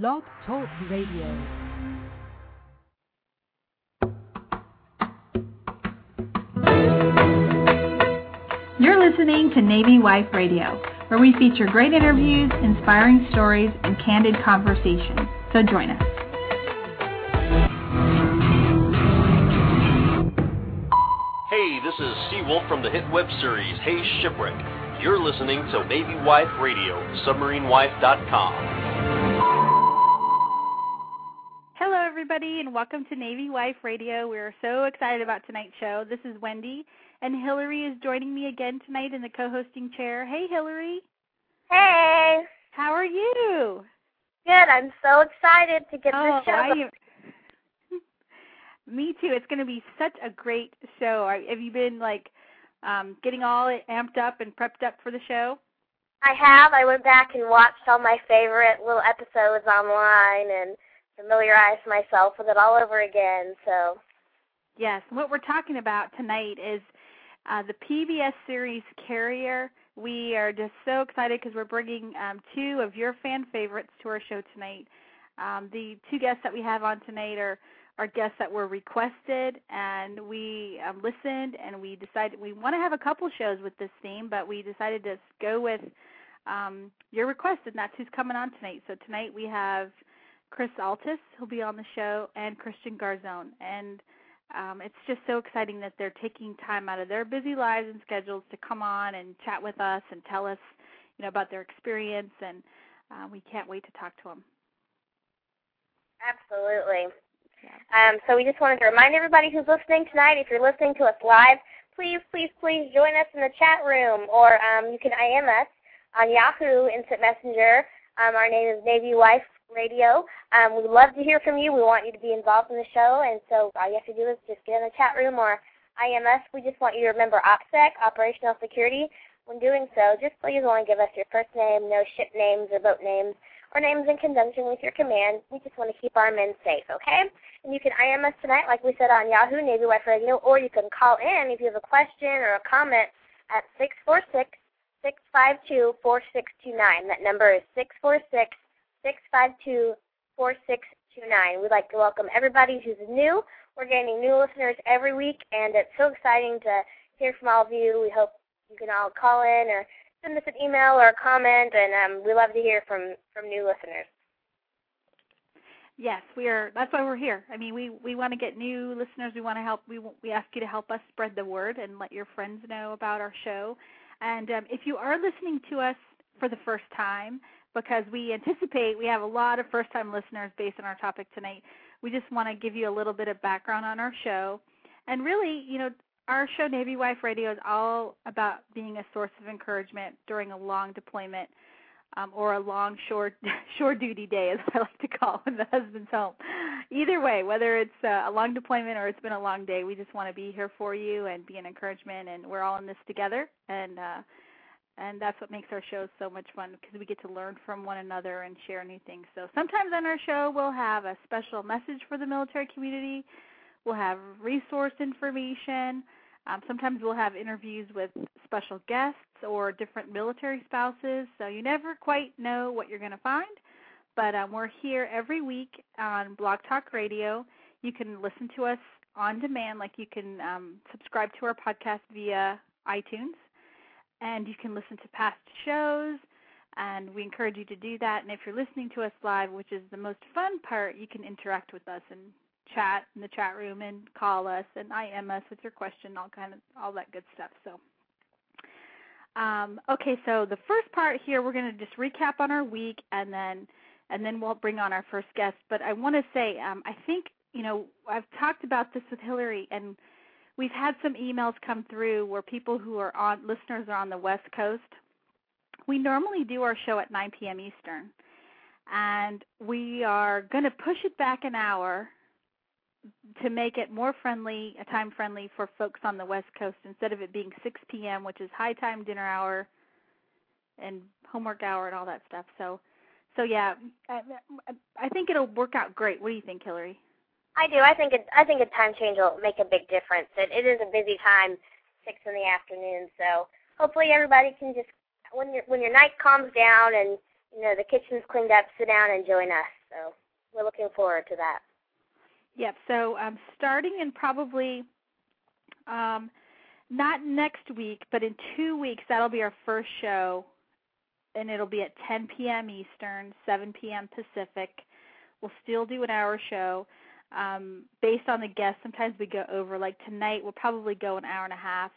Blog Talk Radio. You're listening to Navy Wife Radio, where we feature great interviews, inspiring stories, and candid conversation. So join us. Hey, this is Seawolf from the hit web series Hey Shipwreck. You're listening to Navy Wife Radio, submarinewife.com. welcome to Navy Wife Radio. We're so excited about tonight's show. This is Wendy, and Hillary is joining me again tonight in the co hosting chair. Hey, Hillary. Hey. How are you? Good. I'm so excited to get oh, this show. Me too. It's going to be such a great show. Have you been like um getting all amped up and prepped up for the show? I have. I went back and watched all my favorite little episodes online and familiarized myself with it all over again. So, yes, what we're talking about tonight is uh, the PBS series Carrier. We are just so excited because we're bringing um, two of your fan favorites to our show tonight. Um, the two guests that we have on tonight are are guests that were requested, and we um, listened, and we decided we want to have a couple shows with this theme, but we decided to go with um, your request, and that's who's coming on tonight. So tonight we have Chris Altice, who'll be on the show, and Christian Garzone, and um, it's just so exciting that they're taking time out of their busy lives and schedules to come on and chat with us and tell us, you know, about their experience, and uh, we can't wait to talk to them. Absolutely. Yeah. Um, so we just wanted to remind everybody who's listening tonight, if you're listening to us live, please, please, please join us in the chat room, or um, you can IM us on Yahoo Instant Messenger. Um, our name is Navy Wife Radio. Um, we'd love to hear from you. We want you to be involved in the show, and so all you have to do is just get in the chat room or IMS. We just want you to remember OPSEC, Operational Security. When doing so, just please only give us your first name, no ship names or boat names, or names in conjunction with your command. We just want to keep our men safe, okay? And you can IM us tonight, like we said on Yahoo, Navy Wife Radio, or you can call in if you have a question or a comment at 646 652 4629. That number is 646 652 4629. We'd like to welcome everybody who's new. We're gaining new listeners every week, and it's so exciting to hear from all of you. We hope you can all call in or send us an email or a comment, and um, we love to hear from from new listeners. Yes, we are. That's why we're here. I mean, we we want to get new listeners. We want to help. We we ask you to help us spread the word and let your friends know about our show. And um, if you are listening to us for the first time, because we anticipate we have a lot of first-time listeners based on our topic tonight, we just want to give you a little bit of background on our show. And really, you know, our show Navy Wife Radio is all about being a source of encouragement during a long deployment um, or a long shore shore duty day, as I like to call it, when the husband's home. Either way, whether it's uh, a long deployment or it's been a long day, we just want to be here for you and be an encouragement. And we're all in this together, and uh, and that's what makes our show so much fun because we get to learn from one another and share new things. So sometimes on our show we'll have a special message for the military community. We'll have resource information. Um, sometimes we'll have interviews with special guests or different military spouses, so you never quite know what you're going to find. But um, we're here every week on Blog Talk Radio. You can listen to us on demand, like you can um, subscribe to our podcast via iTunes, and you can listen to past shows. And we encourage you to do that. And if you're listening to us live, which is the most fun part, you can interact with us and chat in the chat room and call us and IM us with your question, all kind of all that good stuff. So um, okay, so the first part here we're going to just recap on our week and then and then we'll bring on our first guest. But I want to say um, I think you know I've talked about this with Hillary and we've had some emails come through where people who are on listeners are on the West Coast. We normally do our show at 9 p.m. Eastern, and we are going to push it back an hour to make it more friendly, time friendly for folks on the West Coast instead of it being 6 p.m., which is high time dinner hour and homework hour and all that stuff. So, so yeah, I, I think it'll work out great. What do you think, Hillary? I do. I think it. I think a time change will make a big difference. It, it is a busy time, six in the afternoon. So hopefully everybody can just when your when your night calms down and you know the kitchen's cleaned up, sit down and join us. So we're looking forward to that. Yep. So um, starting in probably um, not next week, but in two weeks, that'll be our first show, and it'll be at 10 p.m. Eastern, 7 p.m. Pacific. We'll still do an hour show. Um, based on the guests, sometimes we go over. Like tonight, we'll probably go an hour and a half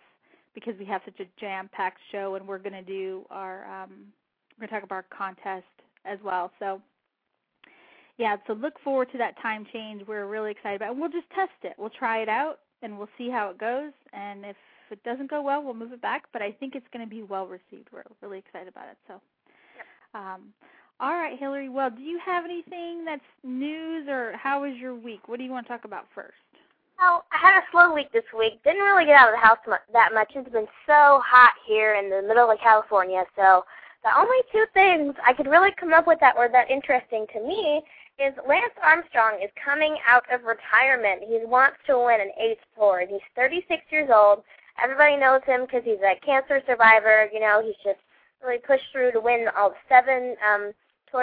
because we have such a jam-packed show, and we're going to do our um, we're going to talk about our contest as well. So yeah, so look forward to that time change. We're really excited about it. And we'll just test it. We'll try it out and we'll see how it goes. And if it doesn't go well, we'll move it back. But I think it's going to be well received. We're really excited about it. So, um, all right, Hillary. Well, do you have anything that's news or how was your week? What do you want to talk about first? Well, I had a slow week this week. Didn't really get out of the house that much. It's been so hot here in the middle of California. So the only two things I could really come up with that were that interesting to me is Lance Armstrong is coming out of retirement. He wants to win an eighth tour. He's 36 years old. Everybody knows him because he's a cancer survivor. You know, he's just really pushed through to win all seven um,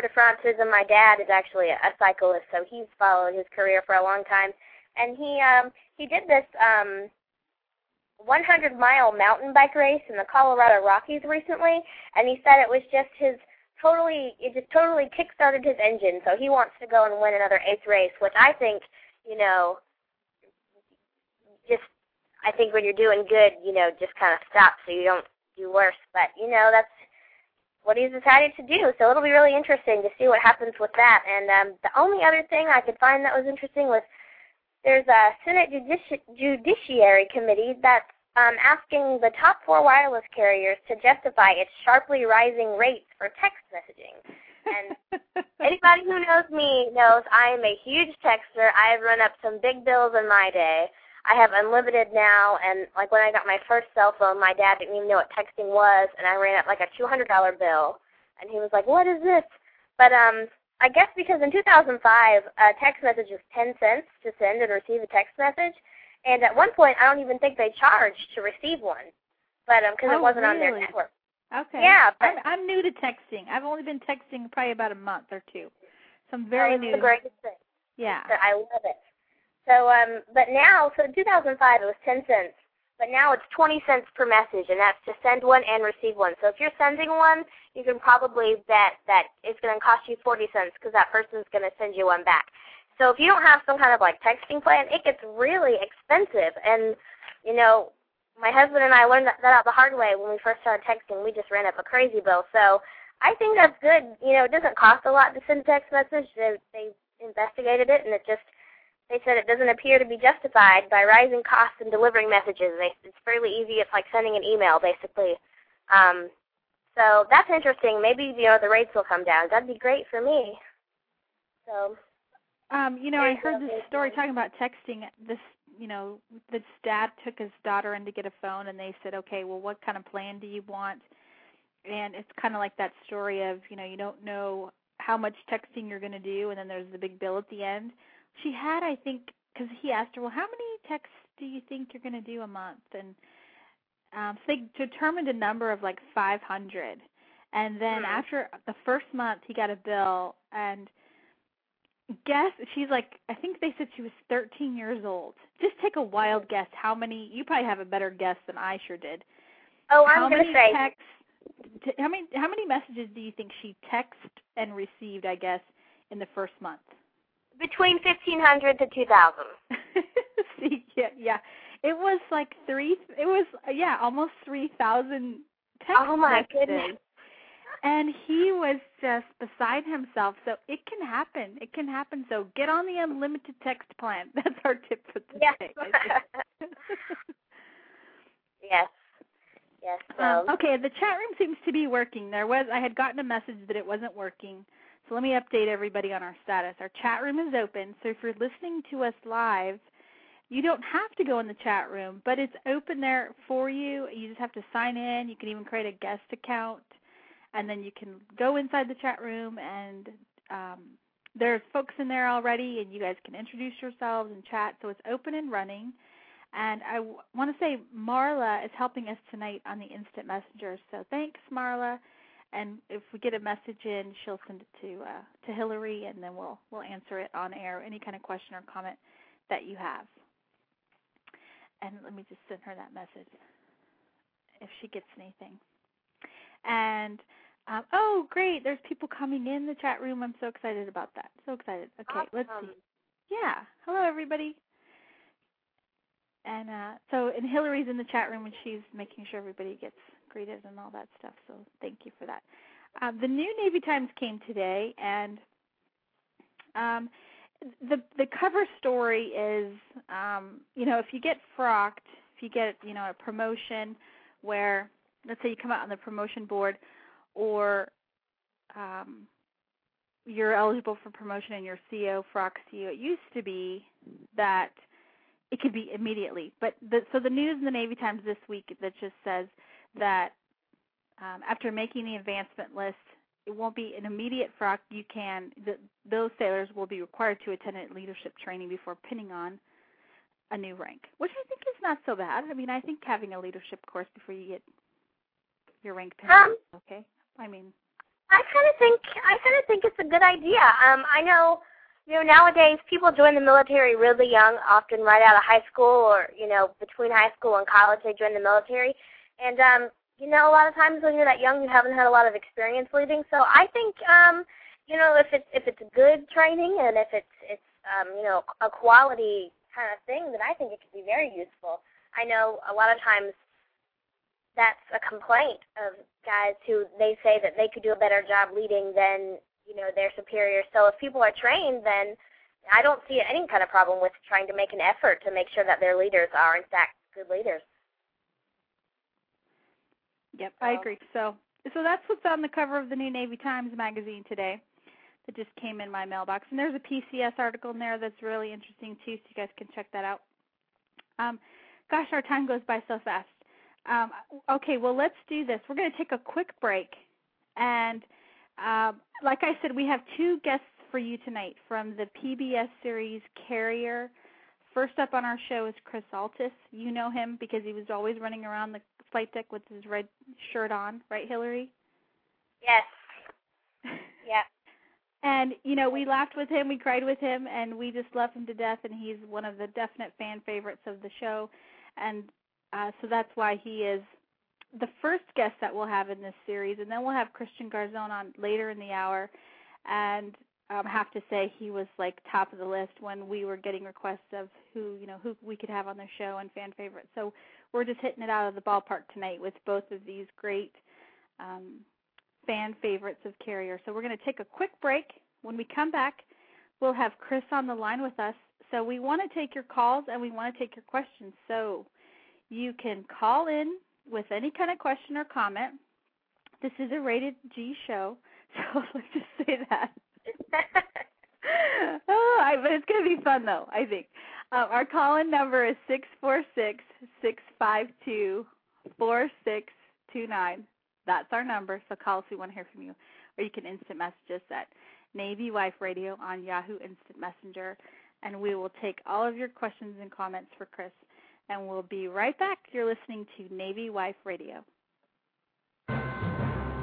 De France's. And my dad is actually a, a cyclist, so he's followed his career for a long time. And he um, he did this um, 100 mile mountain bike race in the Colorado Rockies recently, and he said it was just his totally it just totally kickstarted his engine. So he wants to go and win another eighth race, which I think, you know, just I think when you're doing good, you know, just kind of stop so you don't do worse. But you know, that's what he's decided to do. So it'll be really interesting to see what happens with that. And um, the only other thing I could find that was interesting was there's a Senate Judici- Judiciary Committee that's um, asking the top four wireless carriers to justify its sharply rising rates for text messaging. And anybody who knows me knows I am a huge texter. I've run up some big bills in my day. I have unlimited now, and like when I got my first cell phone, my dad didn't even know what texting was, and I ran up like a two hundred dollar bill, and he was like, "What is this?" But um, I guess because in 2005, a text message was ten cents to send and receive a text message, and at one point, I don't even think they charged to receive one, but um, because Oh, it wasn't on their network. Okay. Yeah, but- I'm, I'm new to texting. I've only been texting probably about a month or two, so I'm very oh, it's new. the greatest thing. Yeah. I love it. So um, but now, so in 2005 it was 10 cents, but now it's 20 cents per message, and that's to send one and receive one. So if you're sending one, you can probably bet that it's going to cost you 40 cents because that person's going to send you one back. So if you don't have some kind of like texting plan, it gets really expensive. And you know, my husband and I learned that, that out the hard way when we first started texting. We just ran up a crazy bill. So I think that's good. You know, it doesn't cost a lot to send a text message. They, they investigated it, and it just they said it doesn't appear to be justified by rising costs in delivering messages. They, it's fairly easy. It's like sending an email, basically. Um, so that's interesting. Maybe you know the rates will come down. That'd be great for me. So Um, you know, I heard this story to- talking about texting. This, you know, this dad took his daughter in to get a phone, and they said, "Okay, well, what kind of plan do you want?" And it's kind of like that story of, you know, you don't know how much texting you're going to do, and then there's the big bill at the end. She had, I think, because he asked her, "Well, how many texts do you think you're going to do a month?" And um, so they determined a number of like 500. And then after the first month, he got a bill, and guess she's like I think they said she was 13 years old. Just take a wild guess how many you probably have a better guess than I sure did. oh, I'm many to say texts how many how many messages do you think she texted and received, I guess, in the first month? Between 1500 to 2000. See, yeah, yeah. It was like 3 it was yeah, almost 3000 text Oh my messages. goodness. and he was just beside himself. So it can happen. It can happen. So get on the unlimited text plan. That's our tip for today. Think. yes. Yes. So um, okay, the chat room seems to be working. There was I had gotten a message that it wasn't working. So let me update everybody on our status. Our chat room is open. So if you're listening to us live, you don't have to go in the chat room, but it's open there for you. You just have to sign in. You can even create a guest account, and then you can go inside the chat room and um, there's folks in there already, and you guys can introduce yourselves and chat. So it's open and running. And I w- want to say Marla is helping us tonight on the instant messenger. So thanks, Marla. And if we get a message in, she'll send it to uh, to Hillary, and then we'll we'll answer it on air. Any kind of question or comment that you have. And let me just send her that message if she gets anything. And um, oh, great! There's people coming in the chat room. I'm so excited about that. So excited. Okay, awesome. let's see. Yeah. Hello, everybody. And uh, so, and Hillary's in the chat room, and she's making sure everybody gets and all that stuff. So, thank you for that. Um, the new Navy Times came today, and um, the the cover story is, um, you know, if you get frocked, if you get, you know, a promotion where, let's say, you come out on the promotion board, or um, you're eligible for promotion and your CO frocks you. It used to be that it could be immediately, but the, so the news in the Navy Times this week that just says that um, after making the advancement list, it won't be an immediate frock. You can the, those sailors will be required to attend a leadership training before pinning on a new rank, which I think is not so bad. I mean, I think having a leadership course before you get your rank pinned um, is okay. I mean, I kind of think I kind of think it's a good idea. Um, I know, you know, nowadays people join the military really young, often right out of high school or you know between high school and college they join the military, and um, you know a lot of times when you're that young you haven't had a lot of experience leading. So I think um, you know if it's if it's good training and if it's it's um, you know a quality kind of thing, then I think it could be very useful. I know a lot of times that's a complaint of guys who they say that they could do a better job leading than you know their superiors. So if people are trained, then I don't see any kind of problem with trying to make an effort to make sure that their leaders are in fact good leaders. Yep, so. I agree. So so that's what's on the cover of the new Navy Times magazine today. That just came in my mailbox, and there's a PCS article in there that's really interesting too, so you guys can check that out. Um, gosh, our time goes by so fast. Um, okay, well, let's do this. We're going to take a quick break. And um, like I said, we have two guests for you tonight from the PBS series Carrier. First up on our show is Chris Altice. You know him because he was always running around the flight deck with his red shirt on, right, Hillary? Yes. yeah. And you know, we laughed with him, we cried with him, and we just love him to death. And he's one of the definite fan favorites of the show. And uh, so that's why he is the first guest that we'll have in this series, and then we'll have Christian Garzone on later in the hour. And um, have to say he was like top of the list when we were getting requests of who you know who we could have on the show and fan favorites. So we're just hitting it out of the ballpark tonight with both of these great um, fan favorites of Carrier. So we're going to take a quick break. When we come back, we'll have Chris on the line with us. So we want to take your calls and we want to take your questions. So you can call in with any kind of question or comment. This is a rated G show, so let's just say that. Oh, I, but it's going to be fun though. I think um, our call-in number is six four six six five two four six two nine. That's our number. So call us. We want to hear from you, or you can instant message us at Navy Wife Radio on Yahoo Instant Messenger, and we will take all of your questions and comments for Chris and we'll be right back. You're listening to Navy Wife Radio.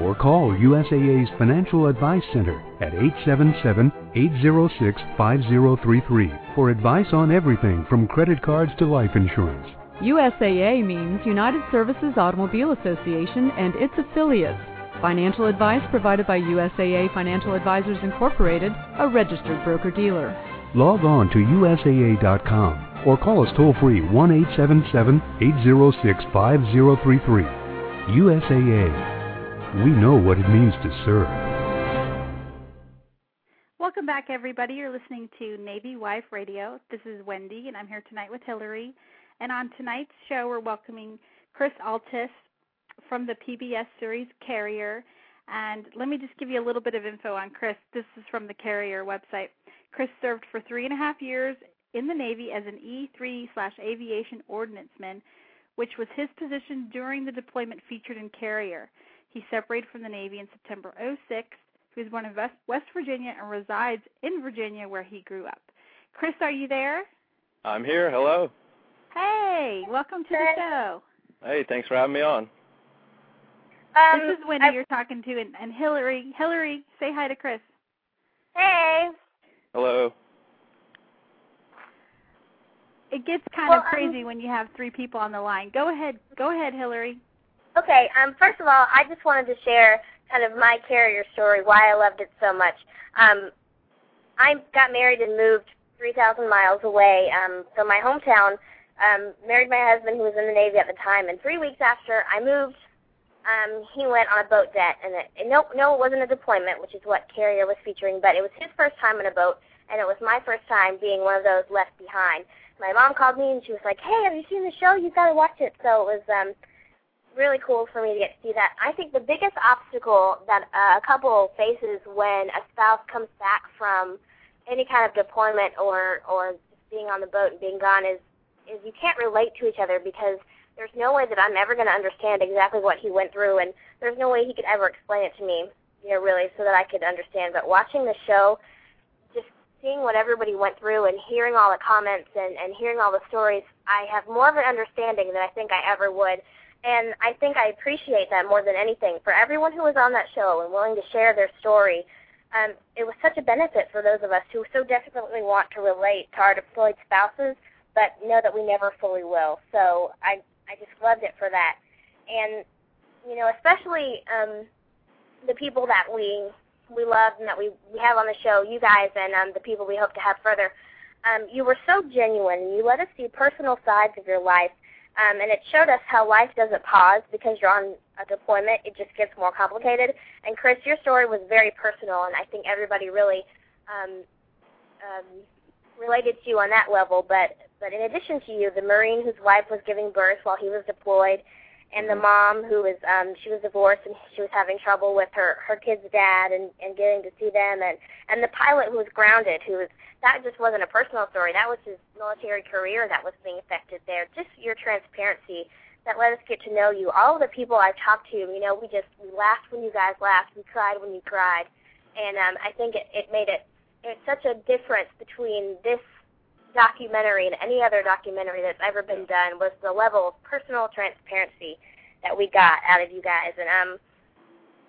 or call USAA's Financial Advice Center at 877-806-5033 for advice on everything from credit cards to life insurance. USAA means United Services Automobile Association and its affiliates. Financial advice provided by USAA Financial Advisors Incorporated, a registered broker-dealer. Log on to USAA.com or call us toll free 1 877 806 5033. USAA. We know what it means to serve. Welcome back, everybody. You're listening to Navy Wife Radio. This is Wendy, and I'm here tonight with Hillary. And on tonight's show, we're welcoming Chris Altice from the PBS series Carrier. And let me just give you a little bit of info on Chris. This is from the Carrier website. Chris served for three and a half years in the Navy as an E3 slash aviation ordnanceman, which was his position during the deployment featured in Carrier. He separated from the Navy in September 06. He was born in West Virginia and resides in Virginia where he grew up. Chris, are you there? I'm here. Hello. Hey, welcome to the show. Hey, thanks for having me on. Um, this is Wendy I, you're talking to, and, and Hillary. Hillary, say hi to Chris. Hey. Hello. It gets kind well, of crazy um, when you have three people on the line. Go ahead. Go ahead, Hillary. Okay. Um. First of all, I just wanted to share kind of my carrier story, why I loved it so much. Um, I got married and moved 3,000 miles away um, from my hometown. Um, married my husband, who was in the Navy at the time, and three weeks after I moved um, he went on a boat debt, and, it, and no, no, it wasn't a deployment, which is what Carrier was featuring, but it was his first time in a boat, and it was my first time being one of those left behind. My mom called me and she was like, "Hey, have you seen the show? You've got to watch it." So it was um, really cool for me to get to see that. I think the biggest obstacle that a couple faces when a spouse comes back from any kind of deployment or or just being on the boat and being gone is is you can't relate to each other because there's no way that I'm ever going to understand exactly what he went through, and there's no way he could ever explain it to me, you know, really, so that I could understand. But watching the show, just seeing what everybody went through and hearing all the comments and, and hearing all the stories, I have more of an understanding than I think I ever would. And I think I appreciate that more than anything. For everyone who was on that show and willing to share their story, um, it was such a benefit for those of us who so desperately want to relate to our deployed spouses, but know that we never fully will. So I I just loved it for that. And you know, especially um, the people that we we love and that we we have on the show, you guys, and um, the people we hope to have further. Um, you were so genuine. You let us see personal sides of your life, um, and it showed us how life doesn't pause because you're on a deployment. It just gets more complicated. And Chris, your story was very personal, and I think everybody really um, um, related to you on that level. But but in addition to you, the Marine whose wife was giving birth while he was deployed, and the mom who was um she was divorced and she was having trouble with her her kid's dad and and getting to see them and and the pilot who was grounded who was that just wasn't a personal story. That was his military career that was being affected there. Just your transparency that let us get to know you. All the people I've talked to you know we just we laughed when you guys laughed. We cried when you cried. And um I think it it made it it's such a difference between this documentary and any other documentary that's ever been done was the level of personal transparency that we got out of you guys. And um,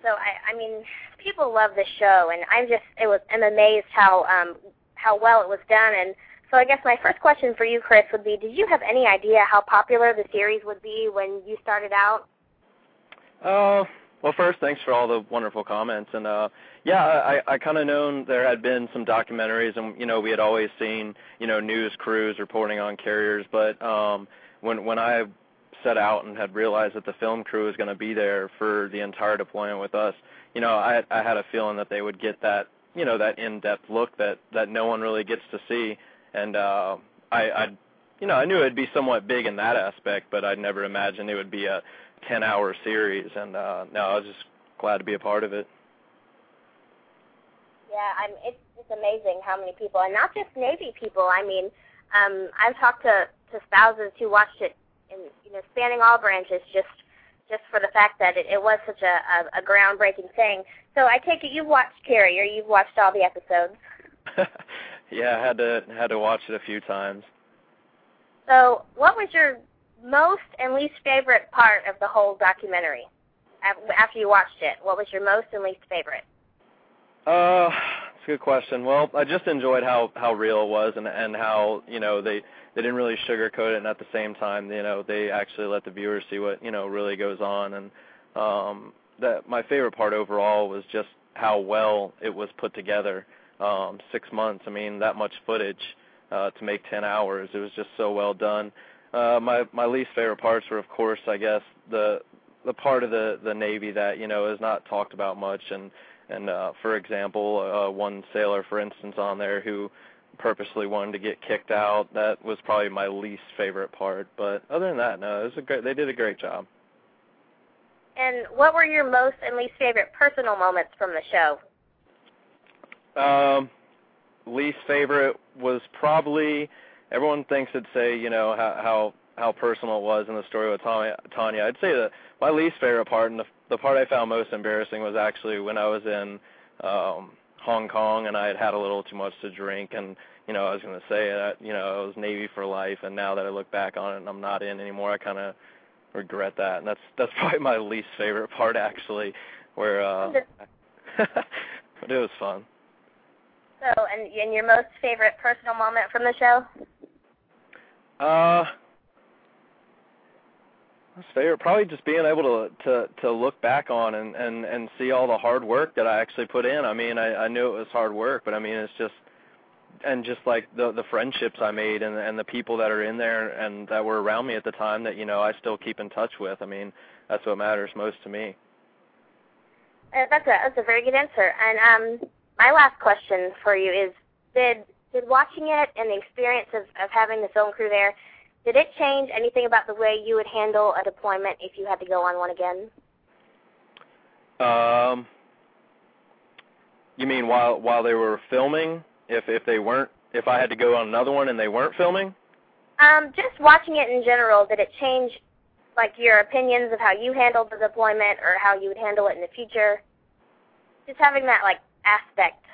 so I, I mean, people love this show, and I'm just it was I'm amazed how um how well it was done. And so I guess my first question for you, Chris, would be: Did you have any idea how popular the series would be when you started out? Uh, well, first, thanks for all the wonderful comments, and uh, yeah, I, I kind of known there had been some documentaries, and you know we had always seen you know news crews reporting on carriers, but um, when when I set out and had realized that the film crew was going to be there for the entire deployment with us, you know I I had a feeling that they would get that you know that in-depth look that that no one really gets to see, and uh, I I you know I knew it'd be somewhat big in that aspect, but I'd never imagined it would be a 10 hour series and uh no I was just glad to be a part of it. Yeah, I'm it's it's amazing how many people and not just Navy people. I mean, um I've talked to to spouses who watched it in you know spanning all branches just just for the fact that it, it was such a, a, a groundbreaking thing. So I take it you've watched Carrier, you've watched all the episodes. yeah, I had to had to watch it a few times. So, what was your most and least favorite part of the whole documentary after you watched it? What was your most and least favorite? Uh, it's a good question. Well, I just enjoyed how how real it was and and how you know they they didn't really sugarcoat it, and at the same time, you know, they actually let the viewers see what you know really goes on. And um, that my favorite part overall was just how well it was put together. Um, six months. I mean, that much footage uh, to make ten hours. It was just so well done. Uh, my my least favorite parts were, of course, I guess the the part of the the Navy that you know is not talked about much, and and uh, for example, uh, one sailor, for instance, on there who purposely wanted to get kicked out. That was probably my least favorite part. But other than that, no, it was a great. They did a great job. And what were your most and least favorite personal moments from the show? Um, least favorite was probably everyone thinks it'd say you know how how how personal it was in the story with Tanya. Tanya. I'd say that my least favorite part and the the part I found most embarrassing was actually when I was in um Hong Kong and I had had a little too much to drink and you know I was going to say that you know I was Navy for life and now that I look back on it and I'm not in anymore I kind of regret that and that's that's probably my least favorite part actually where uh but it was fun. So, and and your most favorite personal moment from the show? Uh, most favorite probably just being able to to to look back on and and and see all the hard work that I actually put in. I mean, I I knew it was hard work, but I mean, it's just and just like the the friendships I made and and the people that are in there and that were around me at the time that you know I still keep in touch with. I mean, that's what matters most to me. Uh, that's a that's a very good answer. And um, my last question for you is: Did did watching it and the experience of, of having the film crew there, did it change anything about the way you would handle a deployment if you had to go on one again? Um, you mean while while they were filming? If if they weren't, if I had to go on another one and they weren't filming? Um, just watching it in general, did it change like your opinions of how you handled the deployment or how you would handle it in the future? Just having that like aspect.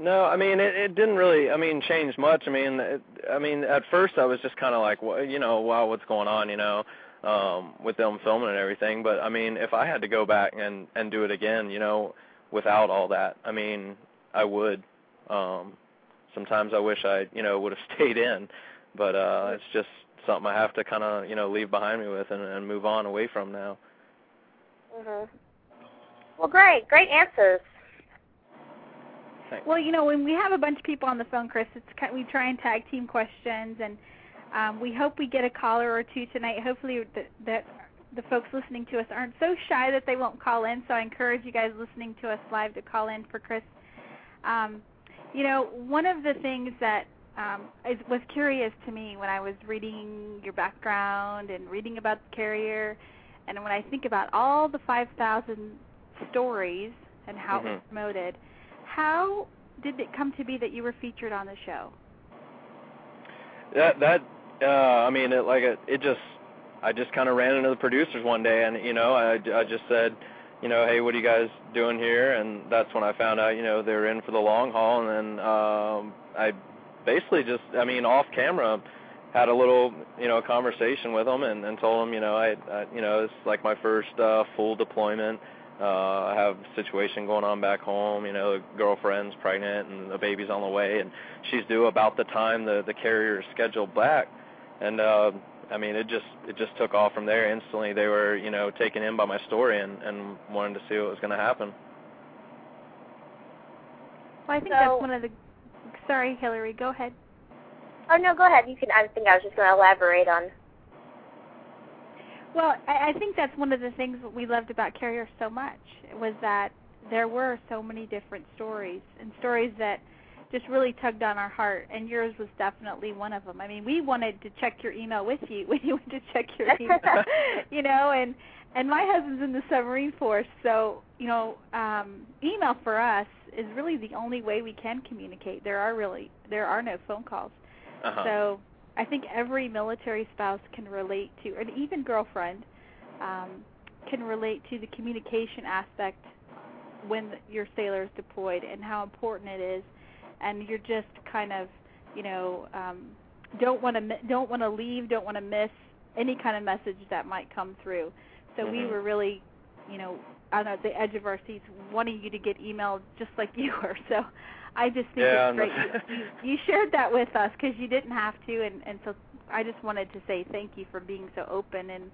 No, I mean it, it didn't really. I mean, change much. I mean, it, I mean, at first I was just kind of like, well, you know, wow, what's going on, you know, um, with them filming and everything. But I mean, if I had to go back and and do it again, you know, without all that, I mean, I would. Um, sometimes I wish I, you know, would have stayed in, but uh, it's just something I have to kind of, you know, leave behind me with and, and move on away from now. Mhm. Well, great, great answers. Thanks. Well, you know, when we have a bunch of people on the phone, Chris, it's kind we try and tag team questions, and um, we hope we get a caller or two tonight. Hopefully, that, that the folks listening to us aren't so shy that they won't call in. So I encourage you guys listening to us live to call in for Chris. Um, you know, one of the things that um, is, was curious to me when I was reading your background and reading about the carrier, and when I think about all the 5,000 stories and how it was promoted, how did it come to be that you were featured on the show? That that uh I mean it like it, it just I just kind of ran into the producers one day and you know I I just said you know hey what are you guys doing here and that's when I found out you know they were in for the long haul and then um I basically just I mean off camera had a little you know conversation with them and, and told them you know I, I you know it's like my first uh full deployment uh I have a situation going on back home you know the girlfriend's pregnant and the baby's on the way and she's due about the time the the carrier is scheduled back and uh I mean it just it just took off from there instantly they were you know taken in by my story and and wanted to see what was going to happen Well, I think So- that's one of the. Sorry, Hillary, go ahead. Oh no, go ahead. You can. I think I was just going to elaborate on. Well, I, I think that's one of the things that we loved about Carrier so much was that there were so many different stories and stories that just really tugged on our heart, and yours was definitely one of them. I mean, we wanted to check your email with you when you went to check your email, you know, and and my husband's in the submarine force, so you know, um, email for us is really the only way we can communicate. There are really there are no phone calls. uh-huh So I think every military spouse can relate to, and even girlfriend, um, can relate to the communication aspect when your sailor is deployed and how important it is. And you're just kind of, you know, um, don't want to don't want to leave, don't want to miss any kind of message that might come through. So we Mhm. were really, you know, on the edge of our seats, wanting you to get emailed just like you were. So I just think Yeah, it's great you, you, shared that with us because you didn't have to, and and so I just wanted to say thank you for being so open and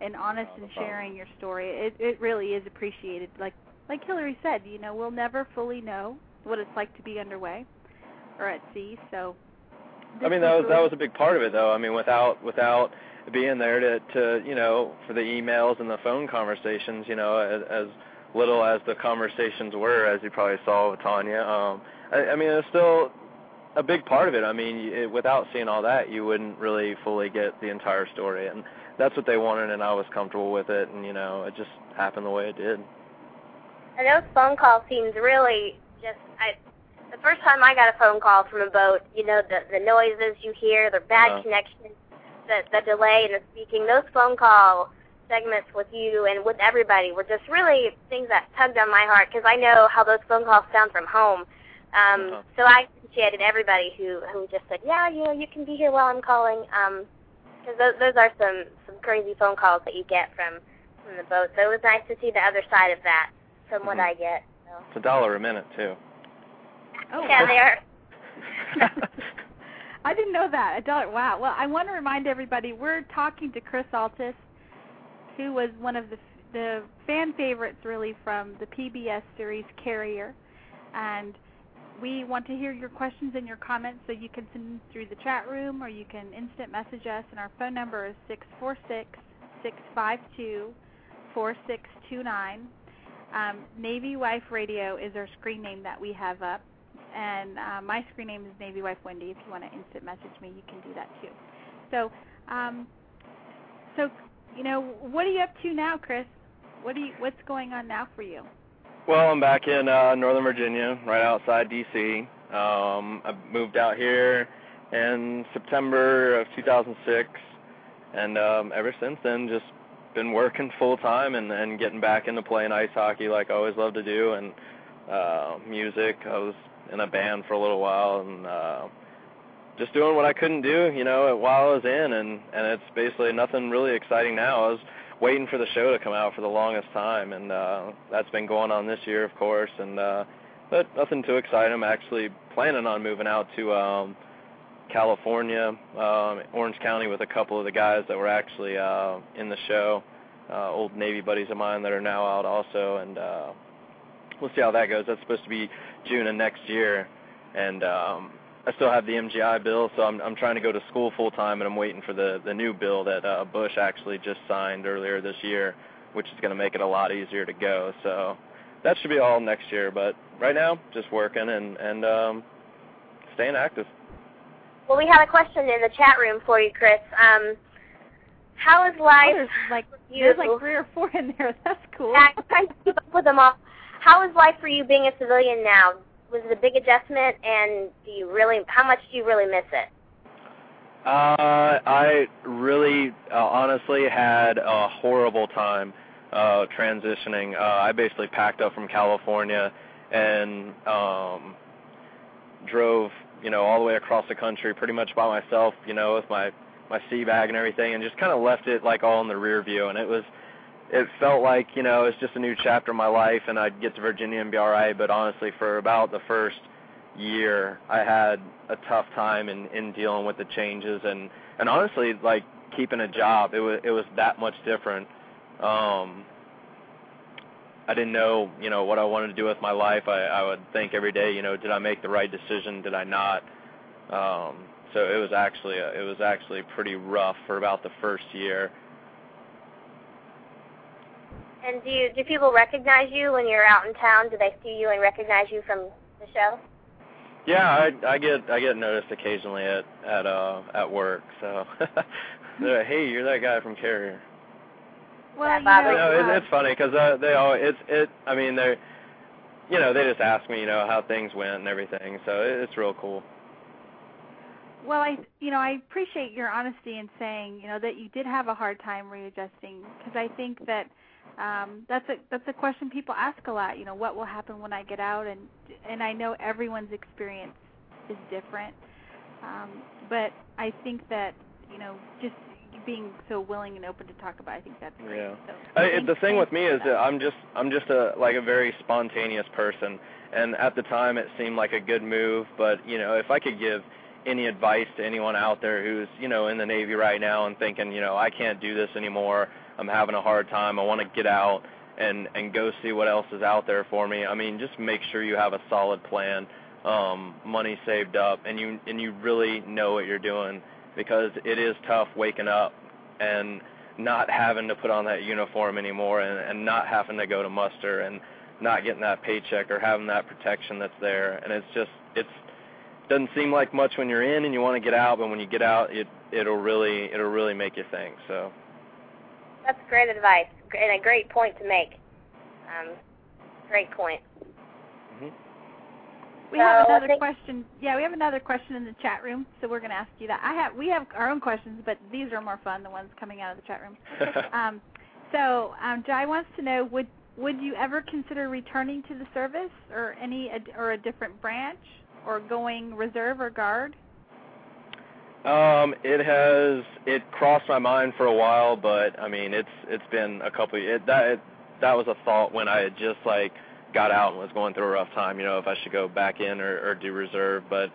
and honest no and problem. sharing your story. It it really is appreciated. Like like Hillary said, you know, we'll never fully know what it's like to be underway or at sea. So I mean that was that was a big part of it though. I mean without without being there to to you know for the emails and the phone conversations, you know, as, as little as the conversations were, as you probably saw with Tanya. Um, I, I mean it's still a big part of it. I mean, it, without seeing all that, you wouldn't really fully get the entire story, and that's what they wanted, and I was comfortable with it, and you know, it just happened the way it did. And those phone call scenes really just I the first time I got a phone call from a boat, you know, the the noises you hear, the bad Yeah. connection, the the delay in the speaking, those phone call segments with you and with everybody were just really things that tugged on my heart because I know how those phone calls sound from home. Um, Uh-huh. So I appreciated everybody who who just said, yeah, you know, you can be here while I'm calling. Um, because those those are some some crazy phone calls that you get from from the boat. So it was nice to see the other side of that from what Mhm. I get. So. It's a dollar a minute too. Oh, yeah, wow. they are. I didn't know that. A dollar. Wow. Well, I want to remind everybody we're talking to Chris Altice, who was one of the the fan favorites really from the PBS series Carrier, and we want to hear your questions and your comments. So you can send them through the chat room, or you can instant message us. And our phone number is six four six six five two four six two nine. Um, Navy Wife Radio is our screen name that we have up and uh, my screen name is Navy Wife Wendy. If you want to instant message me, you can do that too. So, um, so you know, what are you up to now, Chris? What are you? What's going on now for you? Well, I'm back in uh, Northern Virginia, right outside D.C. Um, I moved out here in September of 2006, and um, ever since then, just been working full time and, and getting back into playing ice hockey like I always loved to do, and uh, music. I was in a band for a little while, and uh, just doing what I couldn't do, you know, while I was in, and and it's basically nothing really exciting now. I was waiting for the show to come out for the longest time, and uh, that's been going on this year, of course. And uh, but nothing too exciting. I'm actually planning on moving out to um, California, um, Orange County, with a couple of the guys that were actually uh, in the show, uh, old Navy buddies of mine that are now out also, and uh, we'll see how that goes. That's supposed to be June of next year, and um, I still have the MGI bill, so I'm I'm trying to go to school full time, and I'm waiting for the the new bill that uh, Bush actually just signed earlier this year, which is going to make it a lot easier to go. So that should be all next year, but right now just working and and um, staying active. Well, we have a question in the chat room for you, Chris. Um, how is Oh, life? there's like you? there's like three or four in there. That's cool. Yeah, I'm trying to keep up with them all. How is life for you being a civilian now? Was it a big adjustment, and do you really? How much do you really miss it? Uh, I really, uh, honestly, had a horrible time uh, transitioning. Uh, I basically packed up from California and um, drove, you know, all the way across the country, pretty much by myself, you know, with my my sea bag and everything, and just kind of left it like all in the rear view. And it was, it felt like, you know, it's just a new chapter in my life, and I'd get to Virginia and be all right. But honestly, for about the first year I had a tough time in in dealing with the changes and and honestly like keeping a job. It was it was that much different. Um I didn't know you know what I wanted to do with my life. I I would think every day you know did I make the right decision? Did I not? Um so it was actually a, it was actually pretty rough for about the first year And do you, do people recognize you when you're out in town? Do they see you and recognize you from the show? Yeah, I I get I get noticed occasionally at at uh at work. So they're like, hey, you're that guy from Carrier. Well, That you know, You know, it, it's funny because uh, they all it's it. I mean, they, you know, they just ask me, you know, how things went and everything. So it, it's real cool. Well, I you know I appreciate your honesty in saying you know that you did have a hard time readjusting because I think that um, that's a that's a question people ask a lot. You know, what will happen when I get out, and and I know everyone's experience is different, um, but I think that you know just being so willing and open to talk about, it, I think that's great. Yeah. So, I, the thing with me is that I'm just I'm just a like a very spontaneous person, and at the time it seemed like a good move. But you know, if I could give any advice to anyone out there who's you know in the Navy right now and thinking you know I can't do this anymore, I'm having a hard time, I want to get out and and go see what else is out there for me. I mean, just make sure you have a solid plan, um, money saved up, and you and you really know what you're doing because it is tough waking up and not having to put on that uniform anymore and, and not having to go to muster and not getting that paycheck or having that protection that's there and it's just it's doesn't seem like much when you're in and you want to get out, but when you get out, it it'll really it'll really make you think. So. That's great advice and a great point to make. Um, great point. hmm We have So, I another think- question. Yeah, we have another question in the chat room, so we're going to ask you that. I have we have our own questions, but these are more fun, the ones coming out of the chat room. Um, so, um, Jai wants to know would would you ever consider returning to the service or any or a different branch or going reserve or guard? Um, it has it crossed my mind for a while, but I mean it's it's been a couple. It, that it, that was a thought when I had just like got out and was going through a rough time. You know, if I should go back in or, or do reserve. But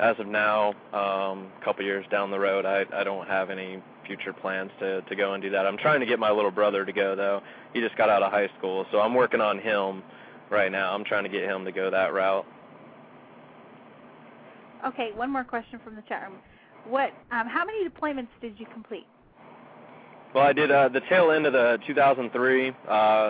as of now, um, a couple years down the road, I I don't have any future plans to to go and do that. I'm trying to get my little brother to go though. He just got out of high school, so I'm working on him right now. I'm trying to get him to go that route. Okay, one more question from the chat room. What um, how many deployments did you complete? Well, I did uh, the tail end of the 2003. Uh,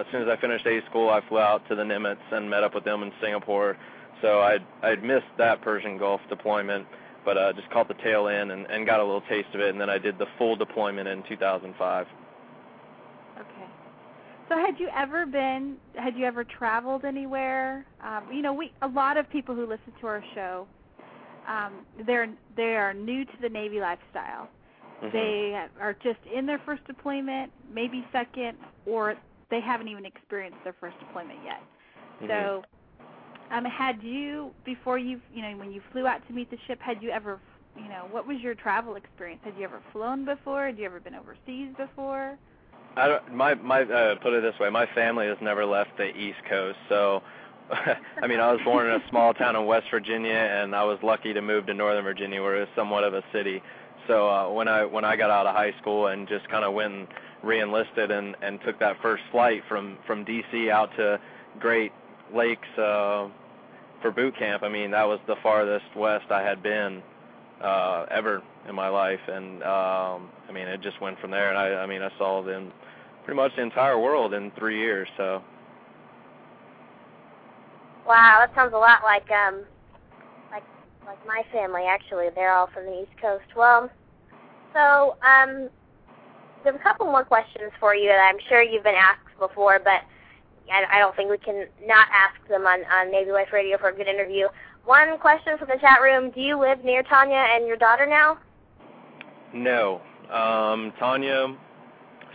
as soon as I finished A school, I flew out to the Nimitz and met up with them in Singapore. So I'd I'd missed that Persian Gulf deployment, but uh, just caught the tail end and, and got a little taste of it. And then I did the full deployment in 2005. Okay. So had you ever been had you ever traveled anywhere? Um, you know, we a lot of people who listen to our show, um, they're they are new to the Navy lifestyle. Mhm. They are just in their first deployment, maybe second, or they haven't even experienced their first deployment yet. Mhm. So, um, had you before you you know when you flew out to meet the ship, had you ever you know what was your travel experience? Had you ever flown before? Had you ever been overseas before? I don't, my my uh, put it this way, my family has never left the East Coast, so I mean I was born in a small town in West Virginia, and I was lucky to move to Northern Virginia, where it was somewhat of a city. So uh, when I when I got out of high school and just kind of went and reenlisted and and took that first flight from from DC out to Great Lakes uh, for boot camp, I mean that was the farthest west I had been uh, ever in my life, and um, I mean it just went from there. And I I mean I saw the pretty much the entire world in three years. So Wow, that sounds a lot like um like like my family actually. They're all from the East Coast. Well, so um there's a couple more questions for you that I'm sure you've been asked before, but I, I don't think we can not ask them on on Navy Life Radio for a good interview. One question from the chat room: Do you live near Tanya and your daughter now? no, um, Tanya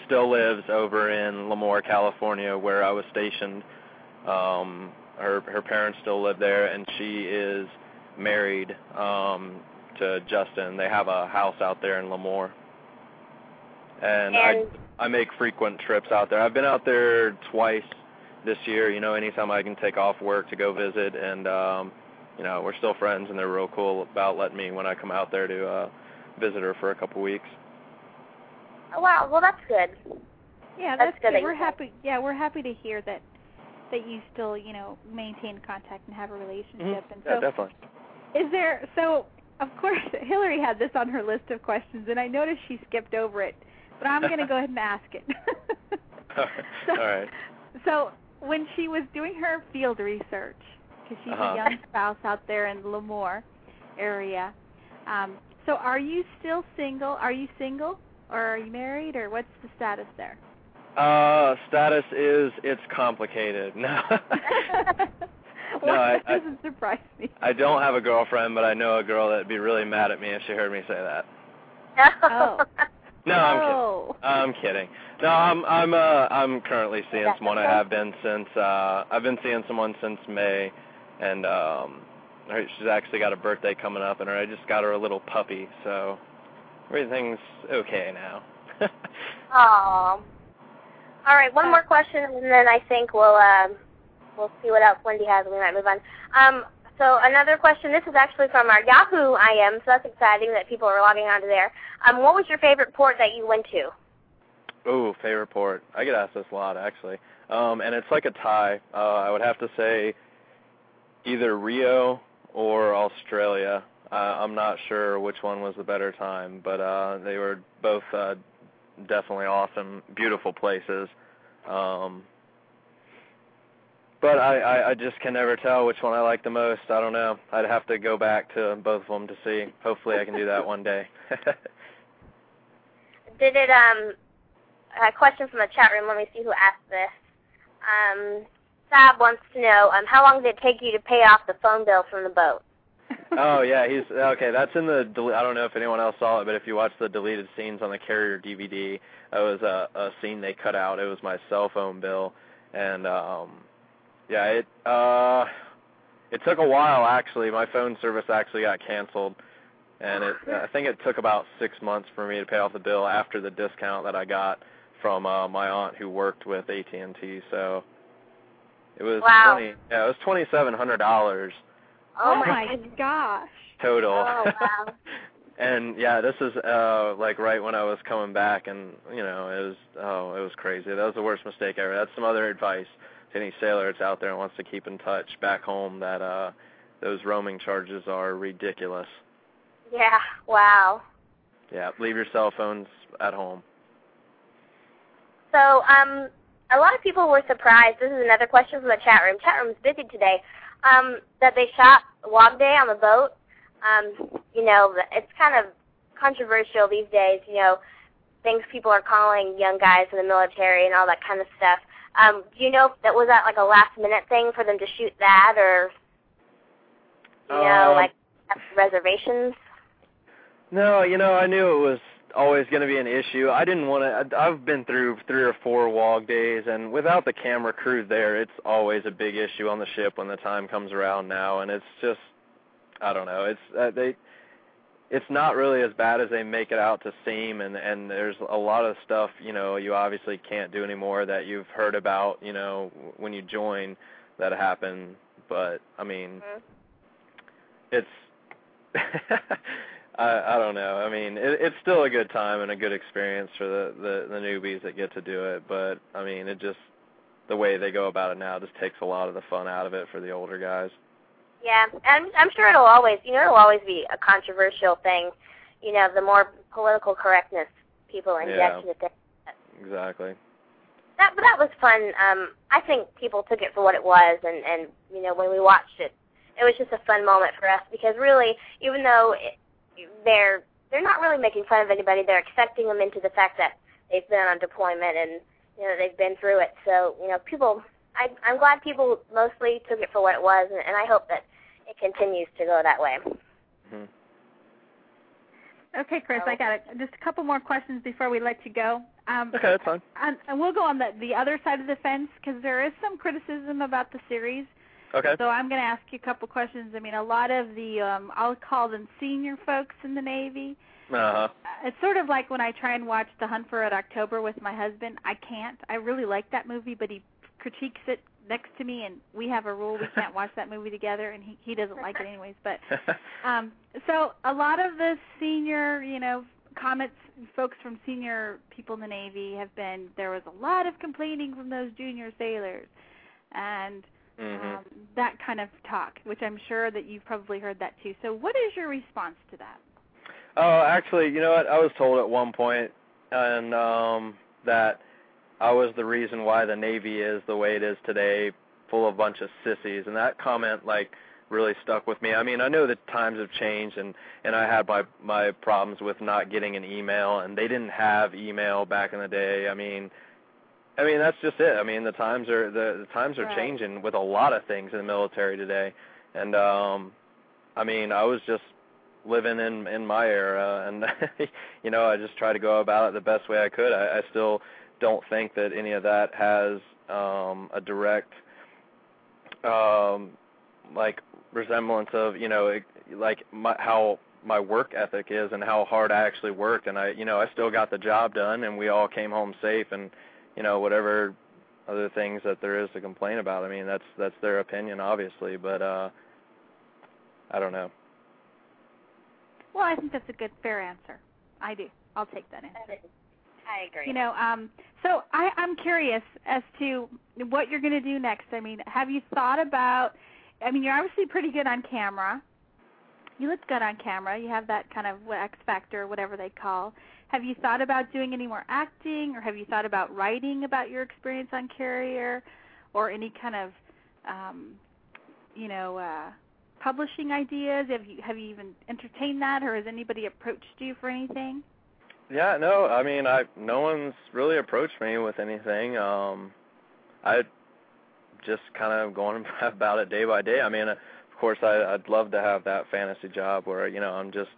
still lives over in Lemoore, California, where I was stationed. Um, her her parents still live there, and she is married um, to Justin. They have a house out there in Lemoore, and, And I I make frequent trips out there. I've been out there twice this year. You know, anytime I can take off work to go visit, and um, you know, we're still friends, and they're real cool about letting me when I come out there to uh, visit her for a couple weeks. oh, wow, well that's good. Yeah, That's that's, good that We're happy. Yeah, we're happy to hear that that you still, you know, maintain contact and have a relationship. And yeah, so, definitely. is there? So, of course, Hillary had this on her list of questions, and I noticed she skipped over it. But I'm going to go ahead and ask it. so, All right. So, when she was doing her field research, because she's Uh-huh. a young spouse out there in the Lemoore area, um, so are you still single? Are you single, or are you married, or what's the status there? Uh, status is it's complicated. No, well, I- that doesn't surprise me. I don't have a girlfriend, but I know a girl that'd be really mad at me if she heard me say that. Oh. No, I'm kidding. oh. I'm kidding. No, I'm I'm uh I'm currently seeing That's someone. I have been since uh I've been seeing someone since May, and um she's actually got a birthday coming up, and I just got her a little puppy, so everything's okay now. Aw. All right, one more question, and then I think we'll um, we'll see what else Wendy has, and we might move on. Um, so another question. This is actually from our Yahoo IM, so that's exciting that people are logging onto there. Um, what was your favorite port that you went to? Oh, favorite port. I get asked this a lot actually. Um and it's like a tie. Uh I would have to say either Rio or Australia. Uh, I'm not sure which one was the better time, but uh they were both uh definitely awesome, beautiful places. Um but I, I I just can never tell which one I like the most. I don't know. I'd have to go back to both of them to see. Hopefully, I can do that one day. Did it um a question from the chat room. Let me see who asked this. Um, Sab wants to know um, how long did it take you to pay off the phone bill from the boat? Oh yeah, he's okay. That's in the. I don't know if anyone else saw it, but if you watch the deleted scenes on the carrier DVD, it was a, a scene they cut out. It was my cell phone bill, and um, yeah, it uh, it took a while actually. My phone service actually got canceled, and it. I think it took about six months for me to pay off the bill after the discount that I got from uh, my aunt who worked with AT&T. So it was wow. twenty. Yeah, it was twenty seven hundred dollars. Oh, my gosh. Total. Oh wow. and yeah, this is uh like right when I was coming back, and you know it was oh it was crazy. That was the worst mistake ever. That's some other advice to any sailor that's out there and wants to keep in touch back home. That uh those roaming charges are ridiculous. Yeah. Wow. Yeah, leave your cell phones at home. So, um, a lot of people were surprised. This is another question from the chat room. Chat room's busy today. Um, that they shot Wog Day on the boat. Um, you know, it's kind of controversial these days. You know, things people are calling young guys in the military and all that kind of stuff. Um, do you know that was that like a last minute thing for them to shoot that, or you know, Um, like reservations? No, you know, I knew it was always going to be an issue. I didn't want to. I've been through three or four wog days, and without the camera crew there, it's always a big issue on the ship when the time comes around now. And it's just, I don't know. It's uh, they. It's not really as bad as they make it out to seem, and and there's a lot of stuff you know you obviously can't do anymore that you've heard about you know when you join that happen. But I mean, Mhm. it's I I don't know. I mean, it, it's still a good time and a good experience for the, the the newbies that get to do it. But I mean, it just the way they go about it now just takes a lot of the fun out of it for the older guys. Yeah, and I'm sure it'll always, you know, it'll always be a controversial thing. You know, the more political correctness people inject Yeah. into. Exactly. That, but that was fun. Um, I think people took it for what it was, and and you know, when we watched it, it was just a fun moment for us because really, even though it, they're they're not really making fun of anybody, they're accepting them into the fact that they've been on deployment and you know they've been through it. So you know, people. I, I'm glad people mostly took it for what it was, and, and I hope that it continues to go that way. hmm Okay, Chris, I got it. Just a couple more questions before we let you go. Um, Okay, that's fine. and, and we'll go on the the other side of the fence because there is some criticism about the series. Okay. So I'm going to ask you a couple questions. I mean, a lot of the um, I'll call them senior folks in the Navy. Uh huh. It's sort of like when I try and watch The Hunt for Red October with my husband. I can't. I really like that movie, but he critiques it next to me, and we have a rule we can't watch that movie together, and he he doesn't like it anyways. But um, so a lot of the senior, you know, comments, folks from senior people in the Navy have been there was a lot of complaining from those junior sailors, and mhm. um, that kind of talk, which I'm sure that you've probably heard that too. So what is your response to that? Oh, actually, you know what? I was told at one point, and um, that I was the reason why the Navy is the way it is today, full of a bunch of sissies, and that comment like really stuck with me. I mean, I know that times have changed, and and I had my my problems with not getting an email, and they didn't have email back in the day. I mean. I mean that's just it. I mean the times are the, the times are Right. changing with a lot of things in the military today, and um, I mean I was just living in in my era and you know i just try to go about it the best way i could i, I still don't think that any of that has um a direct um like resemblance of you know it, like my how my work ethic is and how hard i actually worked and i you know i still got the job done and we all came home safe and you know whatever other things that there is to complain about i mean that's that's their opinion obviously but uh i don't know Well, I think that's a good, fair answer. I do. I'll take that answer. I agree. You know, um, so I, I'm curious as to what you're going to do next. I mean, have you thought about? I mean, you're obviously pretty good on camera. You look good on camera. You have that kind of X factor, whatever they call. Have you thought about doing any more acting, or have you thought about writing about your experience on Carrier, or any kind of um, you know, uh, publishing ideas? Have you have you even entertained that, or has anybody approached you for anything? Yeah, no, I mean, I no one's really approached me with anything. Um, I just kind of going about it day by day. I mean, of course, I, I'd love to have that fantasy job where you know I'm just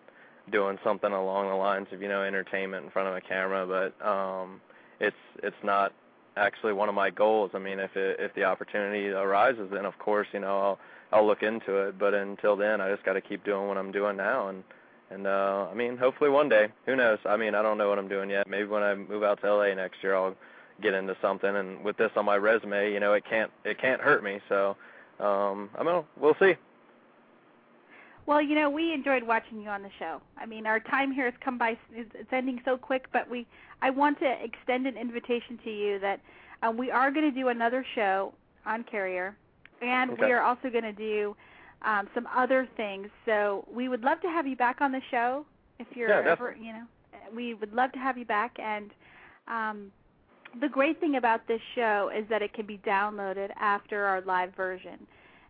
doing something along the lines of you know entertainment in front of a camera, but um, it's it's not actually one of my goals. I mean, if it, if the opportunity arises, then of course you know I'll I'll look into it. But until then, I just got to keep doing what I'm doing now and and uh I mean, hopefully one day, who knows? I mean, I don't know what I'm doing yet. Maybe when I move out to LA next year, I'll get into something. And with this on my resume, you know, it can't it can't hurt me. So, um I mean, we'll see. Well, you know, we enjoyed watching you on the show. I mean, our time here has come by; it's ending so quick. But we, I want to extend an invitation to you that um, we are going to do another show on Carrier, and Okay. we are also going to do um, some other things. So we would love to have you back on the show if you're Yeah, ever, you know, we would love to have you back. And um, the great thing about this show is that it can be downloaded after our live version,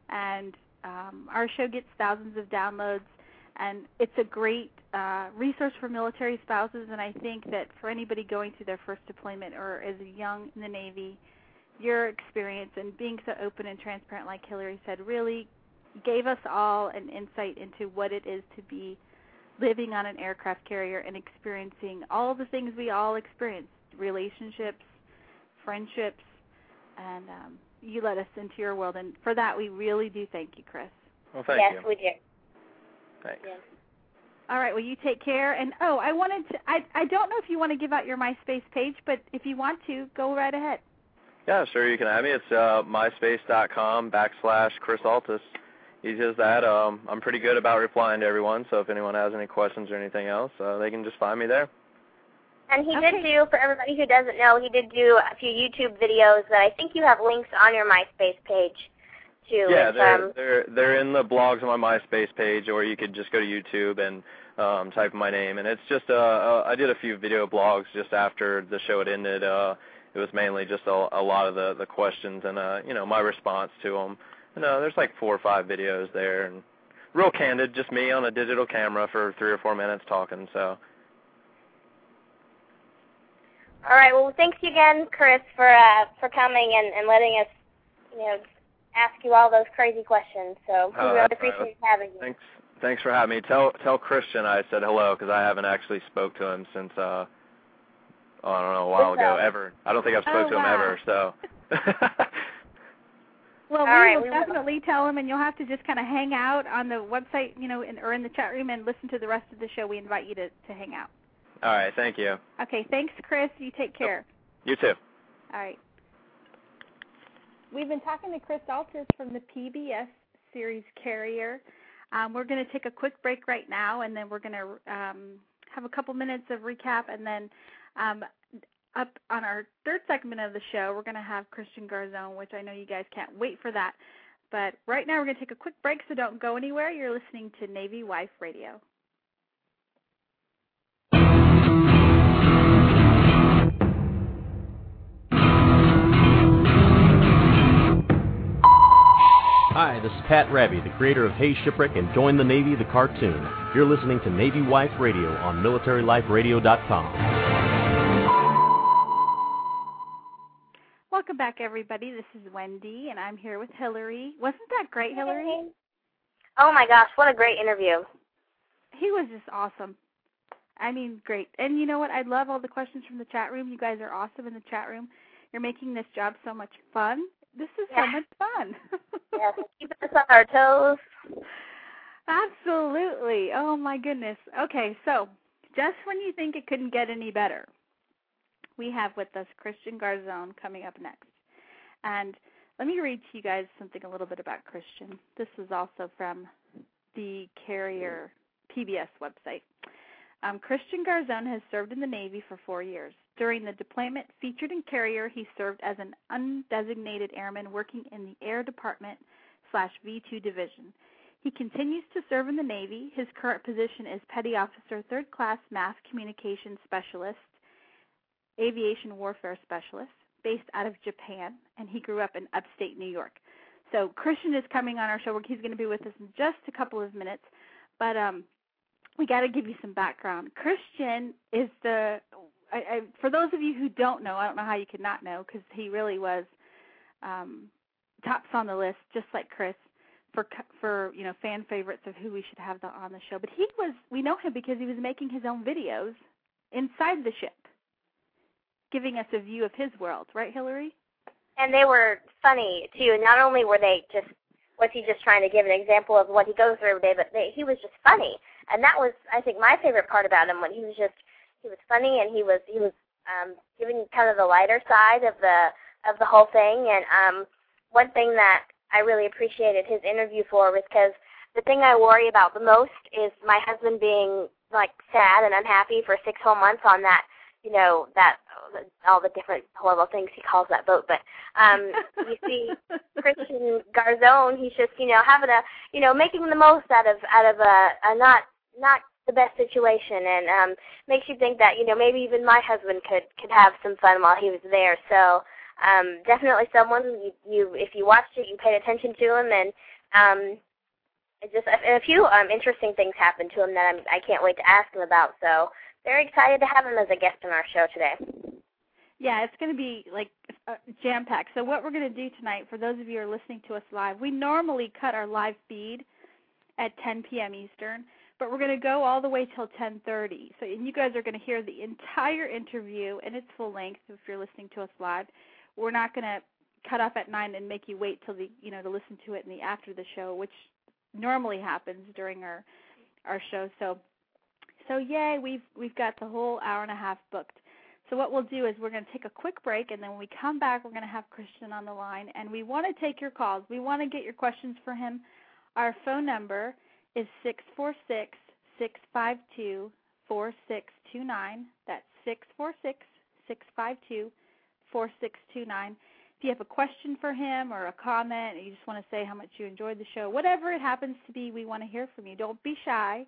and um, our show gets thousands of downloads, and it's a great uh, resource for military spouses. And I think that for anybody going through their first deployment or is young in the Navy, your experience and being so open and transparent, like Hillary said, really gave us all an insight into what it is to be living on an aircraft carrier and experiencing all the things we all experience relationships, friendships, and um, you let us into your world. And for that, we really do thank you, Chris. Well, thank yes, you. we do. Thanks. Yes. All right. Well, you take care. And oh, I wanted to. I I don't know if you want to give out your MySpace page, but if you want to, go right ahead. Yeah, sure. You can have me. It's uh, myspace.com backslash Chris Altice. Easy as that. Um, I'm pretty good about replying to everyone, so if anyone has any questions or anything else, uh, they can just find me there. And he Okay. did do, for everybody who doesn't know, he did do a few YouTube videos that I think you have links on your MySpace page too. Yeah, It's, they're um, they're they're in the blogs on my MySpace page, or you could just go to YouTube and um, type my name. And it's just uh, uh, I did a few video blogs just after the show had ended. Uh, it was mainly just a, a lot of the the questions and uh, you know my response to them. And uh, there's like four or five videos there, and real candid, just me on a digital camera for three or four minutes talking. So All right. Well, thanks again, Chris, for uh, for coming and, and letting us, you know, ask you all those crazy questions. So we Oh, really that's appreciate having you. thanks thanks for having me. Tell tell Christian I said hello because I haven't actually spoke to him since uh oh, I don't know a while ago ever. I don't think I've spoke Oh, to him wow. ever. So Well, All we right, will we will. definitely tell him, and you'll have to just kind of hang out on the website, you know, in, or in the chat room and listen to the rest of the show. We invite you to to hang out. All right, thank you. Okay. Thanks, Chris. You take care. You too. All right. We've been talking to Chris Altice from the PBS series Carrier. Um, we're going to take a quick break right now, and then we're going to um, have a couple minutes of recap, and then um, up on our third segment of the show, we're going to have Christian Garzone, which I know you guys can't wait for that. But right now, we're going to take a quick break, so don't go anywhere. You're listening to Navy Wife Radio. Hi, this is Pat Rabby, the creator of Hey Shipwreck and Join the Navy, the cartoon. You're listening to Navy Wife Radio on MilitaryLifeRadio.com. Welcome back, everybody. This is Wendy, and I'm here with Hillary. Wasn't that great, Hillary? Oh my gosh, what a great interview. He was just awesome. I mean, great. And you know what? I love all the questions from the chat room. You guys are awesome in the chat room. You're making this job so much fun. This is so much fun. Yes, keeping us on our toes. Absolutely. Oh my goodness. Okay, so just when you think it couldn't get any better, we have with us Christian Garzone coming up next. And let me read to you guys something a little bit about Christian. This is also from the Carrier PBS website. Um, Christian Garzone has served in the Navy for four years. During the deployment featured in Carrier, he served as an undesignated airman working in the Air Department slash V2 division. He continues to serve in the Navy. His current position is Petty Officer, Third Class Mass Communications Specialist, Aviation Warfare Specialist, based out of Japan, and he grew up in upstate New York. So Christian is coming on our show. He's going to be with us in just a couple of minutes, but um, we got to give you some background. Christian is the I, I, for those of you who don't know, I don't know how you could not know because he really was um, tops on the list, just like Chris for for you know fan favorites of who we should have the, on the show. But he was we know him because he was making his own videos inside the ship, giving us a view of his world, right, Hillary? And they were funny too. Not only were they just was he just trying to give an example of what he goes through every day, but they, he was just funny, and that was I think my favorite part about him when he was just he was funny and he was he was um, giving kind of the lighter side of the of the whole thing. And um, one thing that I really appreciated his interview for was because the thing I worry about the most is my husband being like sad and unhappy for six whole months on that, you know, that all the different horrible things he calls that boat. But um you see Christian Garzone, he's just, you know, having a you know, making the most out of out of a, a not not the best situation and um makes you think that, you know, maybe even my husband could could have some fun while he was there. So um, definitely someone you, you if you watched it, you paid attention to him, and um, it just and a few um, interesting things happened to him that I'm, I can't wait to ask him about. So very excited to have him as a guest on our show today. Yeah, it's going to be like uh, jam packed. So what we're going to do tonight, for those of you who are listening to us live, we normally cut our live feed at 10 p.m. Eastern, but we're going to go all the way till 10:30. So and you guys are going to hear the entire interview in its full length if you're listening to us live we're not going to cut off at nine and make you wait till the you know to listen to it in the after the show, which normally happens during our our show. So so yay, we've we've got the whole hour and a half booked. So what we'll do is we're going to take a quick break, and then when we come back, we're going to have Christian on the line, and we want to take your calls. We want to get your questions for him. Our phone number is six four six six five two four six two nine. That's six four six six five two 4629. If you have a question for him or a comment, you just want to say how much you enjoyed the show, whatever it happens to be, we want to hear from you. Don't be shy.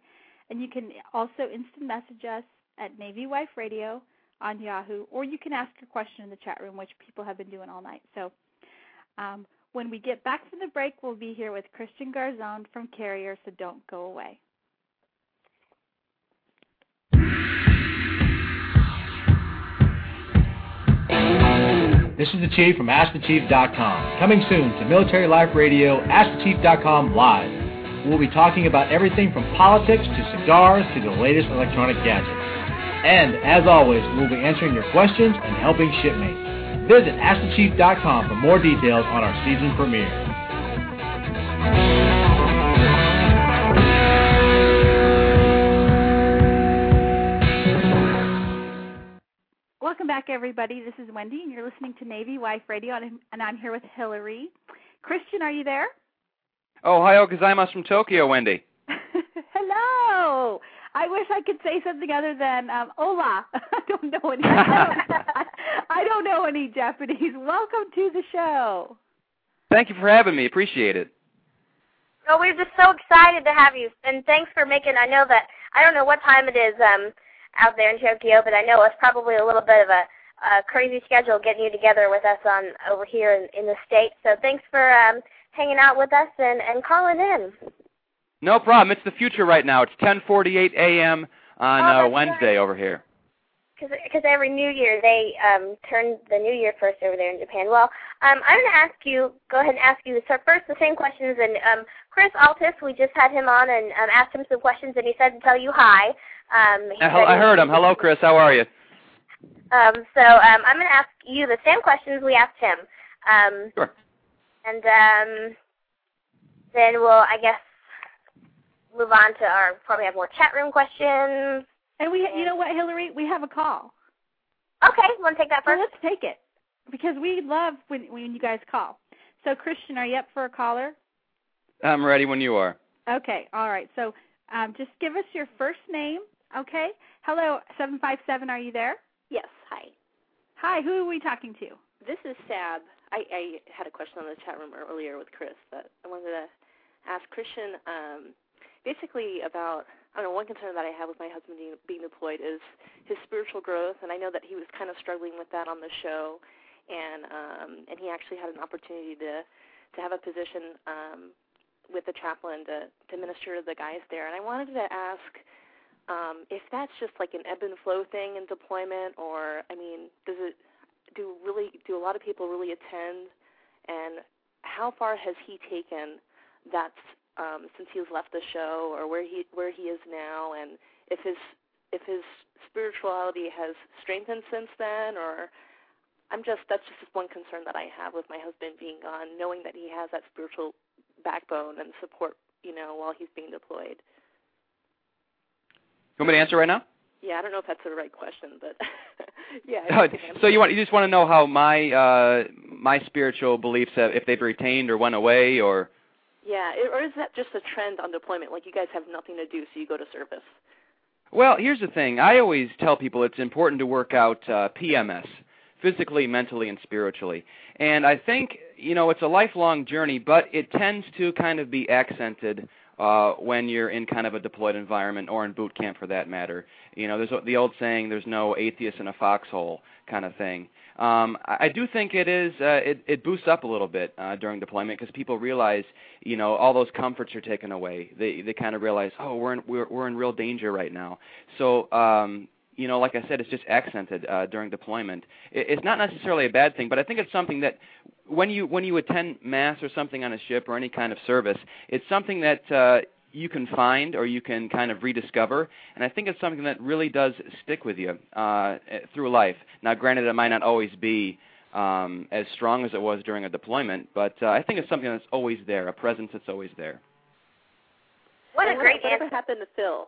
And you can also instant message us at Navy Wife Radio on Yahoo, or you can ask a question in the chat room, which people have been doing all night. So um, when we get back from the break, we'll be here with Christian Garzone from Carrier, so don't go away. This is the Chief from AskTheChief.com. Coming soon to Military Life Radio, AskTheChief.com Live. We'll be talking about everything from politics to cigars to the latest electronic gadgets. And, as always, we'll be answering your questions and helping shipmates. Visit AskTheChief.com for more details on our season premiere. Welcome back, everybody. This is Wendy, and you're listening to Navy Wife Radio, and I'm here with Hillary. Christian, are you there? Ohayo gozaimasu from Tokyo, Wendy. Hello. I wish I could say something other than um, "Hola." I don't know any. I don't know any Japanese. Welcome to the show. Thank you for having me. Appreciate it. Oh, we're just so excited to have you, and thanks for making. I know that I don't know what time it is. Um, out there in Tokyo, but I know it's probably a little bit of a, a crazy schedule getting you together with us on over here in, in the states. So thanks for um, hanging out with us and, and calling in. No problem. It's the future right now. It's 10:48 a.m. on oh, uh, Wednesday right. over here. Because every New Year they um, turn the New Year first over there in Japan. Well, um, I'm going to ask you. Go ahead and ask you so first the same questions. And um, Chris Altice, we just had him on and um, asked him some questions, and he said to tell you hi. Um, I, I heard him. Hello, Chris. How are you? Um, so um, I'm going to ask you the same questions we asked him. Um, sure. And um, then we'll, I guess, move on to our probably have more chat room questions. And we, you know what, Hillary, we have a call. Okay, want to take that first? let's take it because we love when when you guys call. So, Christian, are you up for a caller? I'm ready when you are. Okay, all right. So, um, just give us your first name, okay? Hello, seven five seven. Are you there? Yes. Hi. Hi. Who are we talking to? This is Sab. I, I had a question on the chat room earlier with Chris that I wanted to ask Christian. Um, basically about I don't know one concern that I have with my husband being, being deployed is his spiritual growth, and I know that he was kind of struggling with that on the show, and um, and he actually had an opportunity to to have a position um, with the chaplain to to minister to the guys there. And I wanted to ask um, if that's just like an ebb and flow thing in deployment, or I mean, does it do really do a lot of people really attend? And how far has he taken that um, since he's left the show, or where he where he is now, and if his if his spirituality has strengthened since then, or I'm just that's just one concern that I have with my husband being gone, knowing that he has that spiritual backbone and support, you know, while he's being deployed. You want me to answer right now? Yeah, I don't know if that's the right question, but yeah. Oh, so you want you just want to know how my uh my spiritual beliefs have if they've retained or went away or Yeah, or is that just a trend on deployment like you guys have nothing to do so you go to service? Well, here's the thing. I always tell people it's important to work out uh, PMS, physically, mentally, and spiritually. And I think, you know, it's a lifelong journey, but it tends to kind of be accented uh, when you're in kind of a deployed environment or in boot camp for that matter. You know, there's the old saying, there's no atheist in a foxhole kind of thing. Um, I do think it is uh, it, it boosts up a little bit uh, during deployment because people realize, you know, all those comforts are taken away. They they kind of realize, oh, we're in we're we're in real danger right now. So um, you know, like I said, it's just accented uh, during deployment. It, it's not necessarily a bad thing, but I think it's something that when you when you attend mass or something on a ship or any kind of service, it's something that uh, you can find or you can kind of rediscover. And I think it's something that really does stick with you uh, through life. Now, granted, it might not always be um, as strong as it was during a deployment, but uh, I think it's something that's always there, a presence that's always there. What a great what, Whatever happened to Phil?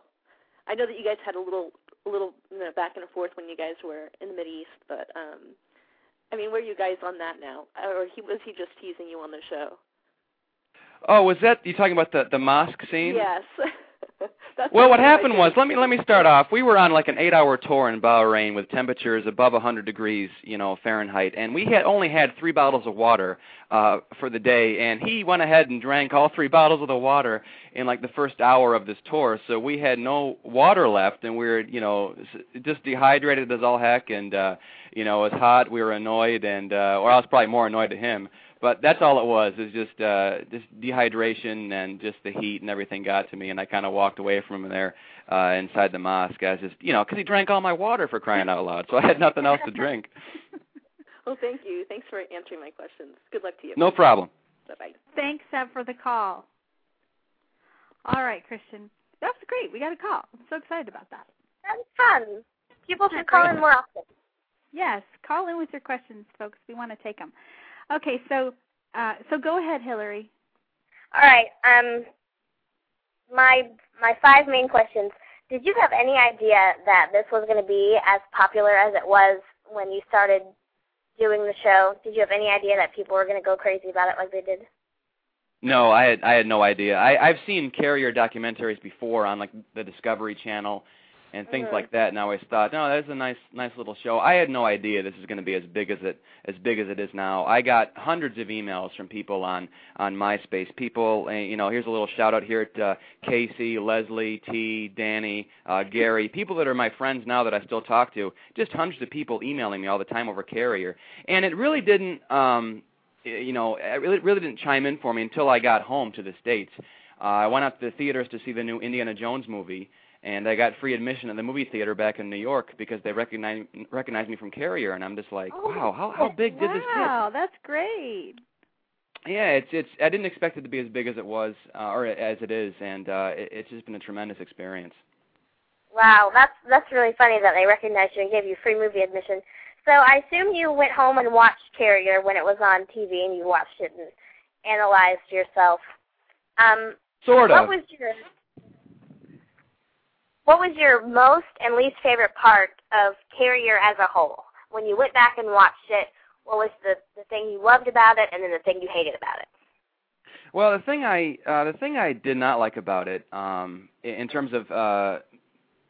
I know that you guys had a little, a little you know, back and forth when you guys were in the Mid East, but um, I mean, where are you guys on that now? Or he was he just teasing you on the show? Oh, was that you talking about the the mosque scene? Yes. well, what happened was, let me let me start off. We were on like an eight-hour tour in Bahrain with temperatures above 100 degrees, you know, Fahrenheit, and we had only had three bottles of water uh for the day, and he went ahead and drank all three bottles of the water in like the first hour of this tour. So we had no water left, and we were, you know, just dehydrated as all heck, and uh, you know, it was hot. We were annoyed, and uh, or I was probably more annoyed at him but that's all it was. It was just uh, just dehydration and just the heat and everything got to me, and I kind of walked away from him there uh, inside the mosque. I was just, you know, because he drank all my water for crying out loud, so I had nothing else to drink. well, thank you. Thanks for answering my questions. Good luck to you. No problem. Bye bye. Thanks, Seb, for the call. All right, Christian. That was great. We got a call. I'm so excited about that. That's fun. People should call in more often. Yes, call in with your questions, folks. We want to take them. Okay, so uh, so go ahead, Hillary. All right. Um, my my five main questions. Did you have any idea that this was going to be as popular as it was when you started doing the show? Did you have any idea that people were going to go crazy about it like they did? No, I had I had no idea. I I've seen carrier documentaries before on like the Discovery Channel and things mm-hmm. like that. And I always thought, no, that's a nice, nice little show. I had no idea this is going to be as big as it, as big as it is now. I got hundreds of emails from people on on MySpace. People, uh, you know, here's a little shout out here to uh, Casey, Leslie, T, Danny, uh, Gary, people that are my friends now that I still talk to. Just hundreds of people emailing me all the time over Carrier, and it really didn't. um you know, it really, really didn't chime in for me until I got home to the states. Uh, I went out to the theaters to see the new Indiana Jones movie, and I got free admission in the movie theater back in New York because they recognized recognized me from Carrier, and I'm just like, oh, wow, how how big wow, did this get? Wow, that's great. Yeah, it's it's. I didn't expect it to be as big as it was, uh, or as it is, and uh, it, it's just been a tremendous experience. Wow, that's that's really funny that they recognized you and gave you free movie admission. So I assume you went home and watched Carrier when it was on TV, and you watched it and analyzed yourself. Um, sort of. What was your what was your most and least favorite part of Carrier as a whole? When you went back and watched it, what was the the thing you loved about it, and then the thing you hated about it? Well, the thing I uh, the thing I did not like about it, um, in terms of uh,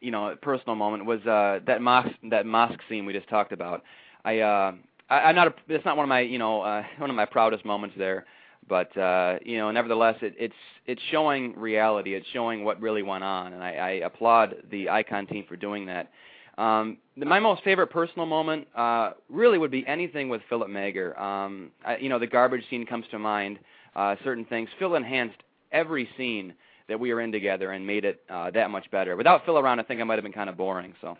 you know personal moment, was uh, that mosque that mosque scene we just talked about. I uh, I, I'm not a, it's not one of my you know uh, one of my proudest moments there but uh, you know, nevertheless, it, it's it's showing reality. It's showing what really went on, and I, I applaud the Icon team for doing that. Um, my most favorite personal moment uh, really would be anything with Philip Mager. Um, I, you know, the garbage scene comes to mind. uh, certain things. Phil enhanced every scene that we were in together and made it uh, that much better. Without Phil around, I think I might have been kind of boring. So.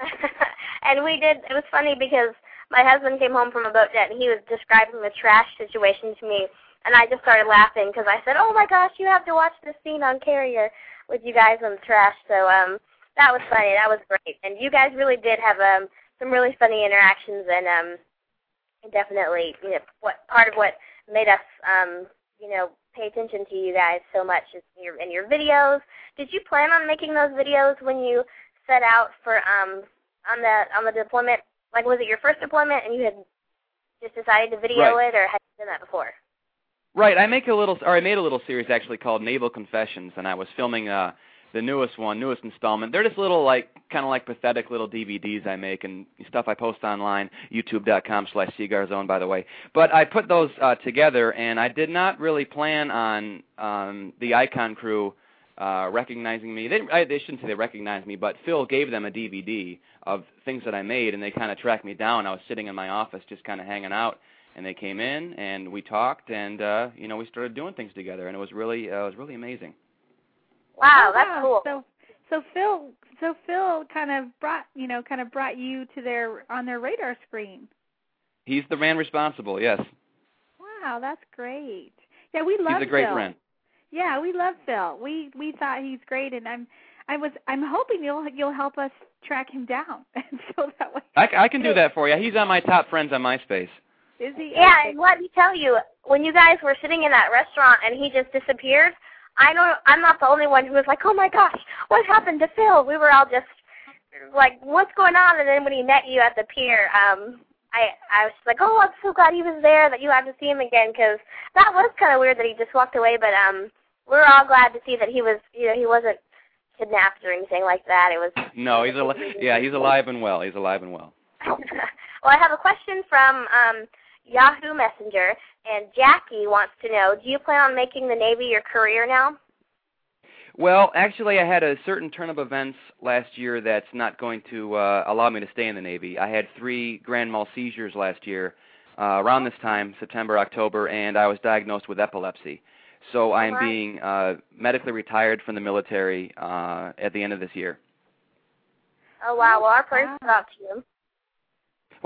and we did. It was funny because my husband came home from a boat jet and he was describing the trash situation to me, and I just started laughing because I said, "Oh my gosh, you have to watch this scene on Carrier with you guys on the trash." So um, that was funny. That was great, and you guys really did have um some really funny interactions and um definitely you know what part of what made us um you know pay attention to you guys so much is your in your videos. Did you plan on making those videos when you set out for um on the on the deployment? Like was it your first deployment and you had just decided to video right. it or had you done that before? Right. I make a little or I made a little series actually called Naval Confessions and I was filming uh the newest one, newest installment. They're just little like kind of like pathetic little DVDs I make and stuff I post online, youtube.com slash Seagarzone, by the way. But I put those uh, together, and I did not really plan on um, the Icon crew uh, recognizing me. They, I, they shouldn't say they recognized me, but Phil gave them a DVD of things that I made, and they kind of tracked me down. I was sitting in my office just kind of hanging out, and they came in and we talked, and uh, you know we started doing things together, and it was really uh, it was really amazing. Wow, oh, that's wow. cool. So so Phil so Phil kind of brought you know kind of brought you to their on their radar screen. He's the man responsible. Yes. Wow, that's great. Yeah, we love. He's a great Phil. friend. Yeah, we love Phil. We we thought he's great, and I'm I was I'm hoping you'll you'll help us track him down, and so that way. I, I can do that for you. He's on my top friends on MySpace. Is he? Yeah, and let me tell you, when you guys were sitting in that restaurant and he just disappeared, I know I'm not the only one who was like, "Oh my gosh, what happened to Phil?" We were all just like, "What's going on?" And then when he met you at the pier, um, I I was like, "Oh, I'm so glad he was there that you had to see him again," because that was kind of weird that he just walked away. But um, we were all glad to see that he was, you know, he wasn't kidnapped or anything like that. It was. No, he's alive. Yeah, he's alive and well. He's alive and well. well, I have a question from um, Yahoo Messenger, and Jackie wants to know, do you plan on making the Navy your career now? Well, actually, I had a certain turn of events last year that's not going to uh, allow me to stay in the Navy. I had three grand mal seizures last year, uh, around this time, September, October, and I was diagnosed with epilepsy. So I am right. being uh, medically retired from the military uh, at the end of this year. Oh wow! Well, our prayers Wow. go out to you.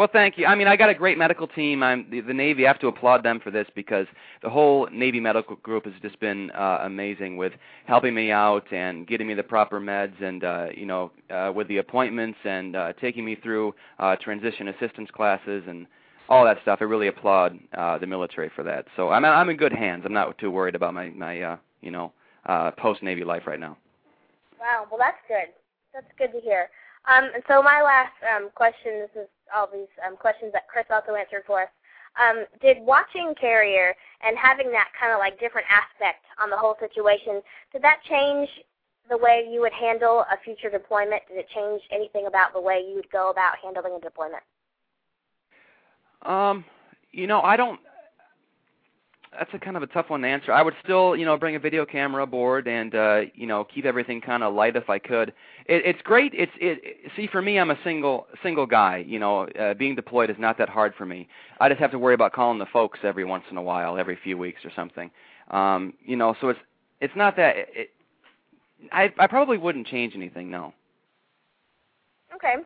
Well, thank you. I mean, I got a great medical team. I'm the, the Navy. I have to applaud them for this because the whole Navy medical group has just been uh, amazing with helping me out and getting me the proper meds and uh, you know uh, with the appointments and uh, taking me through uh, transition assistance classes and all that stuff. I really applaud uh, the military for that. So I'm I'm in good hands. I'm not too worried about my my uh, you know uh, post Navy life right now. Wow. Well, that's good. That's good to hear. Um, and so my last um, question, this is all these um, questions that Chris also answered for us. Um, did watching Carrier and having that kind of like different aspect on the whole situation, did that change the way you would handle a future deployment? Did it change anything about the way you would go about handling a deployment? Um, you know, I don't. That's a kind of a tough one to answer. I would still, you know, bring a video camera aboard and, uh, you know, keep everything kind of light if I could. It, it's great. It's it. See, for me, I'm a single single guy. You know, uh, being deployed is not that hard for me. I just have to worry about calling the folks every once in a while, every few weeks or something. Um, you know, so it's it's not that. It, I I probably wouldn't change anything. No. Okay.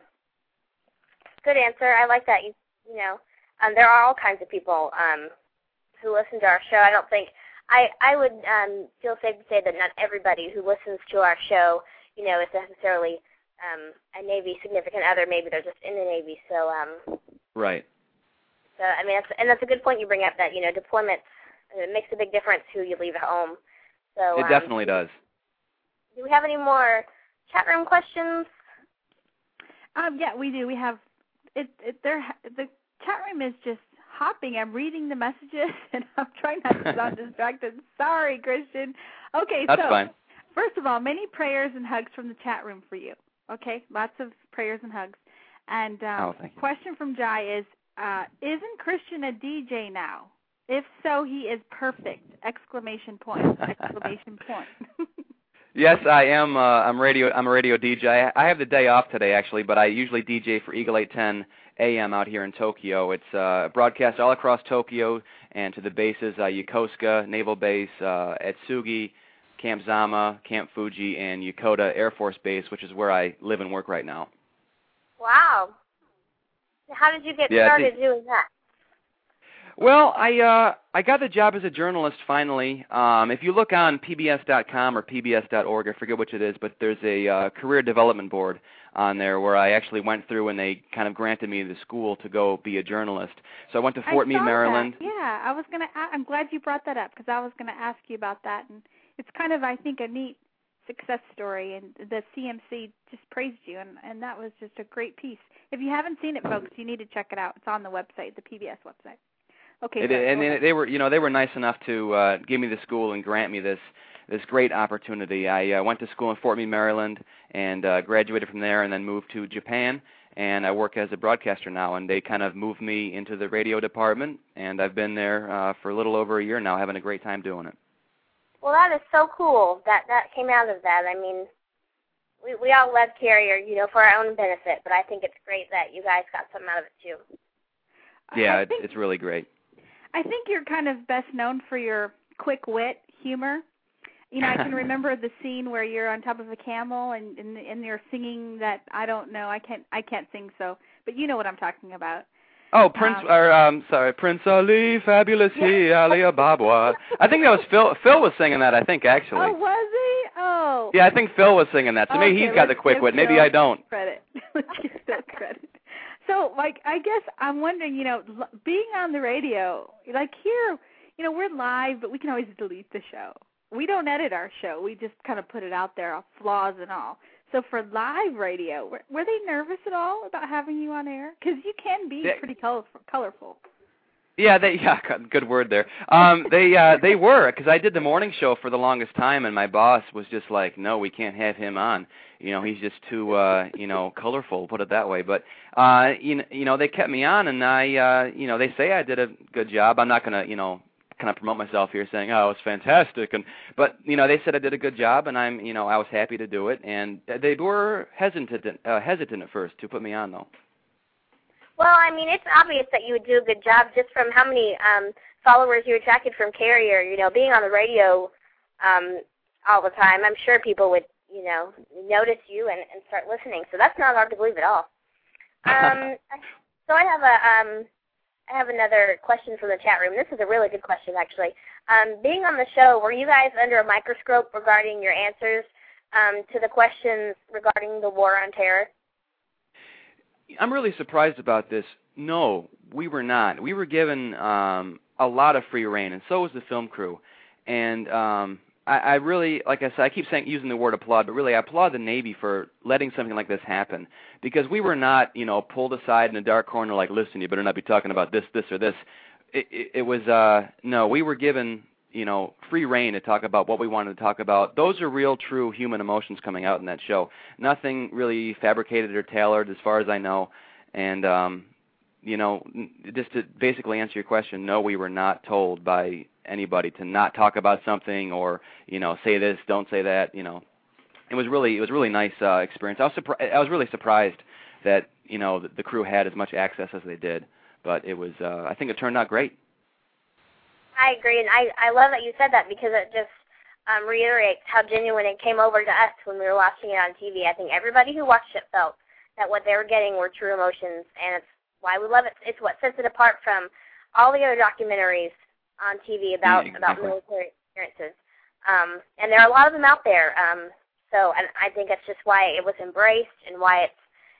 Good answer. I like that. You you know, um, there are all kinds of people um, who listen to our show. I don't think I I would um, feel safe to say that not everybody who listens to our show, you know, is necessarily um, a Navy significant other. Maybe they're just in the Navy. So um, Right. so I mean, that's, and that's a good point you bring up. That you know, deployment it makes a big difference who you leave at home. So It um, definitely does. Do we have any more chat room questions? Um, yeah, we do. We have it. it there, the chat room is just hopping. I'm reading the messages and I'm trying not to sound distracted. Sorry, Christian. Okay, That's so fine. first of all, many prayers and hugs from the chat room for you. Okay, lots of prayers and hugs. And um, Oh, question from Jai is, uh, isn't Christian a DJ now? If so, he is perfect! Exclamation point! Exclamation point! Yes, I am. Uh, I'm radio. I'm a radio DJ. I have the day off today, actually, but I usually DJ for Eagle 810 AM out here in Tokyo. It's uh, broadcast all across Tokyo and to the bases uh, Yokosuka Naval Base, uh, Atsugi, Camp Zama, Camp Fuji, and Yokota Air Force Base, which is where I live and work right now. Wow. How did you get Yeah, started doing that? Well, I uh, I got the job as a journalist finally. Um, if you look on pbs.com or pbs.org, I forget which it is, but there's a uh, career development board on there where I actually went through and they kind of granted me the school to go be a journalist. So I went to Fort Meade, Maryland. That. Yeah, I was gonna. I'm glad you brought that up because I was gonna ask you about that, and it's kind of, I think, a neat success story. And the CMC just praised you, and and that was just a great piece. If you haven't seen it, folks, you need to check it out. It's on the website, the PBS website. Okay. It, and they, they were, you know, they were nice enough to uh, give me the school and grant me this this great opportunity. I uh, went to school in Fort Meade, Maryland, and uh, graduated from there, and then moved to Japan. And I work as a broadcaster now, and they kind of moved me into the radio department, and I've been there uh, for a little over a year now, having a great time doing it. Well, that is so cool that that came out of that. I mean, we we all love Carrier, you know, for our own benefit, but I think it's great that you guys got something out of it too. Yeah, I it, think, it's really great. I think you're kind of best known for your quick wit, humor. You know, I can remember the scene where you're on top of a camel and and, and you're singing that I don't know, I can't I can't sing so, but you know what I'm talking about. Oh, Prince, Um, or um, sorry, Prince Ali, fabulous he, Ali Ababwa. I think that was Phil. Phil was singing that. I think actually. Oh, was he? Oh. Yeah, I think Phil was singing that. So maybe he's got the quick wit. Maybe I don't. Credit. Let's give Phil credit. So, like, I guess I'm wondering, you know, l- being on the radio, like here, you know, we're live, but we can always delete the show. We don't edit our show. We just kind of put it out there, flaws and all. So for live radio, were, were they nervous at all about having you on air? Because you can be They- pretty colorful. colorful. Yeah, they yeah, good- word there. Um they uh they were cuz I did the morning show for the longest time and my boss was just like, "No, we can't have him on. You know, he's just too uh, you know, colorful, put it that way." But uh you know, you know, they kept me on and I uh you know, they say I did a good job. I'm not going to, you know, kind of promote myself here saying, "Oh, it's fantastic." And but, you know, they said I did a good job and I'm, you know, I was happy to do it and they were hesitant uh, hesitant at first to put me on though. Well, I mean, it's obvious that you would do a good job just from how many um, followers you attracted from Carrier. You know, being on the radio um, all the time, I'm sure people would, you know, notice you and, and start listening. So that's not hard to believe at all. Um, so I have a, um, I have another question from the chat room. This is a really good question, actually. Um, being on the show, were you guys under a microscope regarding your answers um, to the questions regarding the war on terror? I'm really surprised about this. No, we were not. We were given um, a lot of free reign, and so was the film crew. And um, I, I really, like I said, I keep saying using the word applaud, but really I applaud the Navy for letting something like this happen because we were not, you know, pulled aside in a dark corner like, listen, you better not be talking about this, this, or this. It, it, it was uh, no, we were given you know free reign to talk about what we wanted to talk about. Those are real, true human emotions coming out in that show. Nothing really fabricated or tailored, as far as I know. And um, you know, just to basically answer your question, no, we were not told by anybody to not talk about something or you know say this, don't say that. You know, it was really it was a really nice uh, experience. I was surprised. I was really surprised that you know the, the crew had as much access as they did, but it was uh, I think it turned out great. I agree, and I I love that you said that because it just um, reiterates how genuine it came over to us when we were watching it on TV. I think everybody who watched it felt that what they were getting were true emotions, and it's why we love it. It's what sets it apart from all the other documentaries on TV about Yeah, about military experiences. Um, and there are a lot of them out there. Um, so, and I think that's just why it was embraced and why it's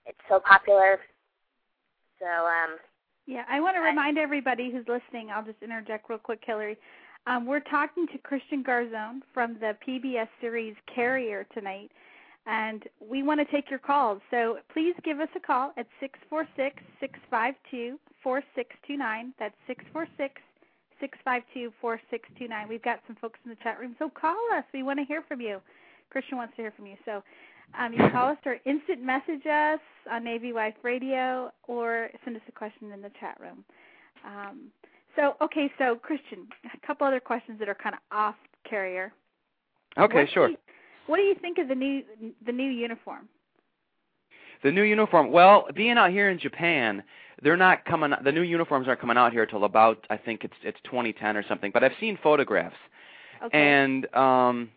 it's so popular. So, um, Yeah, I want to I- remind everybody who's listening. I'll just interject real quick, Hillary. Um, we're talking to Christian Garzone from the PBS series Carrier tonight, and we want to take your calls. So please give us a call at six four six six five two four six two nine. That's six four six six five two four six two nine. We've got some folks in the chat room, so call us. We want to hear from you. Christian wants to hear from you. So um, you can call us or instant message us on Navy Wife Radio or send us a question in the chat room. Um, so, okay, so Christian, a couple other questions that are kind of off carrier. Okay, What's sure. the- What do you think of the new the new uniform? The new uniform. Well, being out here in Japan, they're not coming. The new uniforms aren't coming out here till about I think it's it's 2010 or something. But I've seen photographs, Okay. and um,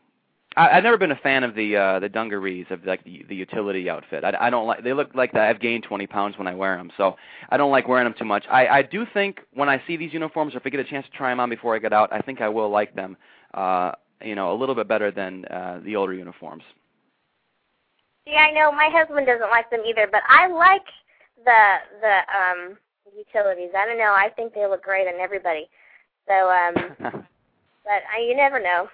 I, I've never been a fan of the uh, the dungarees of like the, the utility outfit. I, I don't like. They look like that. I've gained 20 pounds when I wear them, so I don't like wearing them too much. I I do think when I see these uniforms, or if I get a chance to try them on before I get out, I think I will like them. Uh, you know, a little bit better than uh, the older uniforms. Yeah, I know my husband doesn't like them either, but I like the the um utilities. I don't know. I think they look great on everybody. So, um, but I, you never know.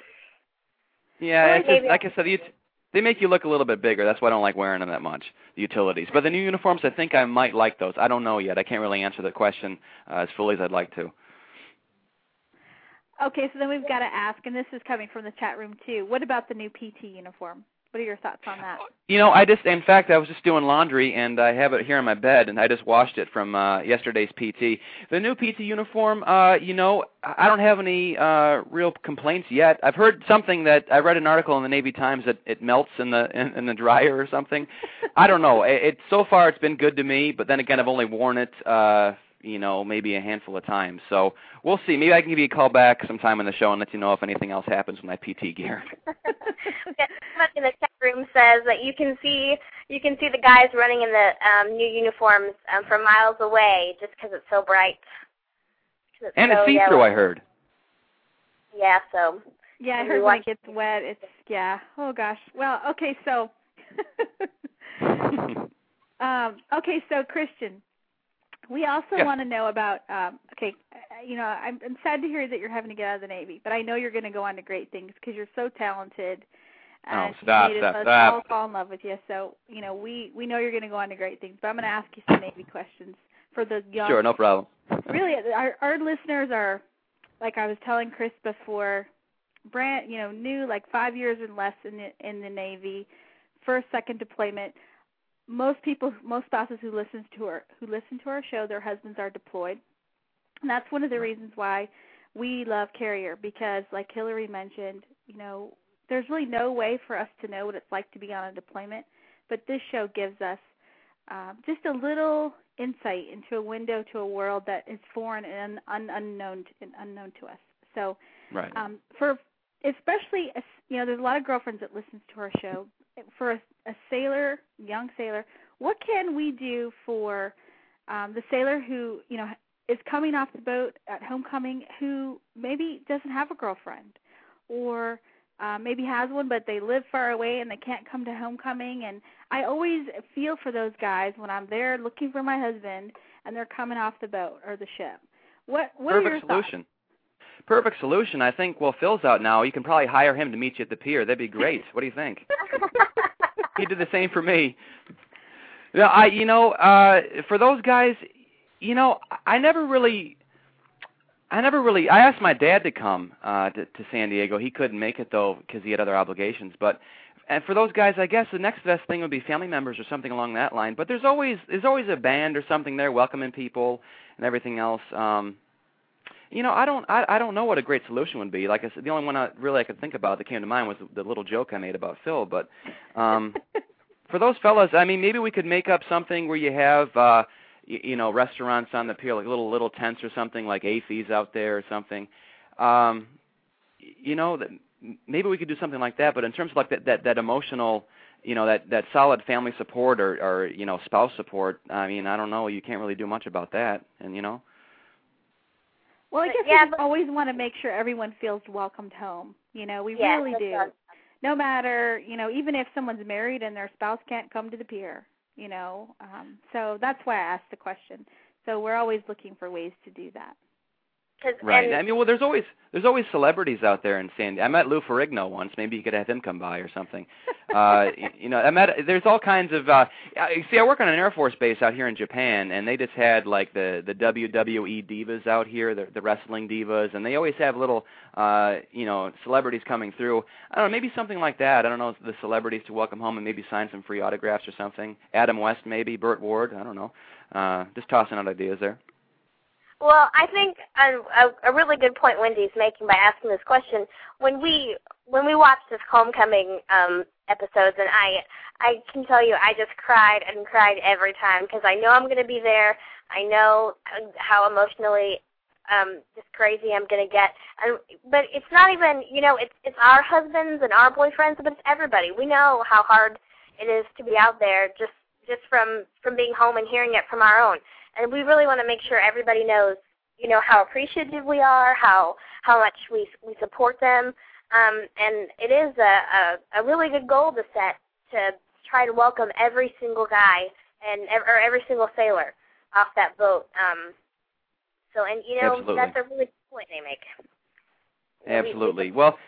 Yeah, it's just, like I said, the, they make you look a little bit bigger. That's why I don't like wearing them that much. The utilities, but the new uniforms, I think I might like those. I don't know yet. I can't really answer the question uh, as fully as I'd like to. Okay, so then we've got to ask, and this is coming from the chat room too. What about the new PT uniform? What are your thoughts on that? You know, I just, in fact, I was just doing laundry and I have it here in my bed, and I just washed it from uh, yesterday's PT. The new PT uniform, uh, you know, I I don't have any uh, real complaints yet. I've heard something that I read an article in the Navy Times that it melts in the in, in the dryer or something. I don't know. It, it so far it's been good to me, but then again, I've only worn it, uh, you know, maybe a handful of times. So we'll see. Maybe I can give you a call back sometime in the show and let you know if anything else happens with my PT gear. Someone in the chat room says that you can see you can see the guys running in the um, new uniforms um, from miles away just because it's so bright. it's And so it's see-through. I heard. Yeah, so Yeah, I heard when watch- it gets wet, it's yeah. Oh gosh. Well, okay, so um okay, so Christian, we also want to know about um okay, uh, you know, I'm I'm sad to hear that you're having to get out of the Navy, but I know you're going to go on to great things because you're so talented. Oh, And stop, you made stop, us stop. all fall in love with you. So, you know, we we know you're going to go on to great things, but I'm going to ask you some Navy questions for the young Sure, no problem. really our our listeners are like I was telling Chris before brand you know new like 5 years and less in the in the navy first second deployment most people most spouses who listens to our who listen to our show their husbands are deployed and that's one of the reasons why we love carrier because like Hillary mentioned you know there's really no way for us to know what it's like to be on a deployment but this show gives us um, just a little insight into a window to a world that is foreign and un- unknown and unknown to us. So, Right. um, for especially you know, there's a lot of girlfriends that listens to our show. For a, a sailor, young sailor, what can we do for um, the sailor who you know is coming off the boat at homecoming who maybe doesn't have a girlfriend or uh, maybe has one but they live far away and they can't come to homecoming and I always feel for those guys when I'm there looking for my husband and they're coming off the boat or the ship. What what are your Perfect thoughts? Perfect solution. I think. Well, Phil's out now. You can probably hire him to meet you at the pier. That'd be great. what do you think? he did the same for me. Yeah, I. You know, uh, for those guys, you know, I never really. I never really. I asked my dad to come uh, to, to San Diego. He couldn't make it though because he had other obligations. But and for those guys, I guess the next best thing would be family members or something along that line. But there's always there's always a band or something there welcoming people and everything else. Um, you know, I don't I, I don't know what a great solution would be. Like I said, the only one I really I could think about that came to mind was the, little joke I made about Phil. But um, for those fellas, I mean, maybe we could make up something where you have uh, y- you know restaurants on the pier, like little little tents or something, like AFES out there or something. Um, you know, that maybe we could do something like that. But in terms of like that that, that emotional you know that that solid family support or or you know spouse support i mean i don't know you can't really do much about that and you know Well, I guess yeah, we but- always want to make sure everyone feels welcomed home. You know, we yeah, really do. No matter, you know, even if someone's married and their spouse can't come to the pier, you know. Um so that's why I asked the question. So we're always looking for ways to do that. Right. and- i mean well there's always there's always celebrities out there in san i met lou ferrigno once. Maybe you could have him come by or something. Uh you know i met there's all kinds of uh see i work on an air force base out here in japan and they just had like the the wwe divas out here the the wrestling divas and they always have little uh you know celebrities coming through. I don't know maybe something like that. I don't know the celebrities to welcome home and maybe sign some free autographs or something. Adam west maybe. Burt ward i don't know. Uh just tossing out ideas there Well, I think a, a, a really good point Wendy's making by asking this question. When we when we watched this homecoming um episodes, and I I can tell you, I just cried and cried every time because I know I'm going to be there. I know how emotionally um just crazy I'm going to get. And but it's not even, you know, it's it's our husbands and our boyfriends, but it's everybody. We know how hard it is to be out there just just from from being home and hearing it from our own. And we really want to make sure everybody knows, you know, how appreciative we are, how how much we we support them. Um, and it is a, a, a really good goal to set to try to welcome every single guy and or every single sailor off that boat. Um, so, and you know, Absolutely. that's a really good point they make. Absolutely. Well,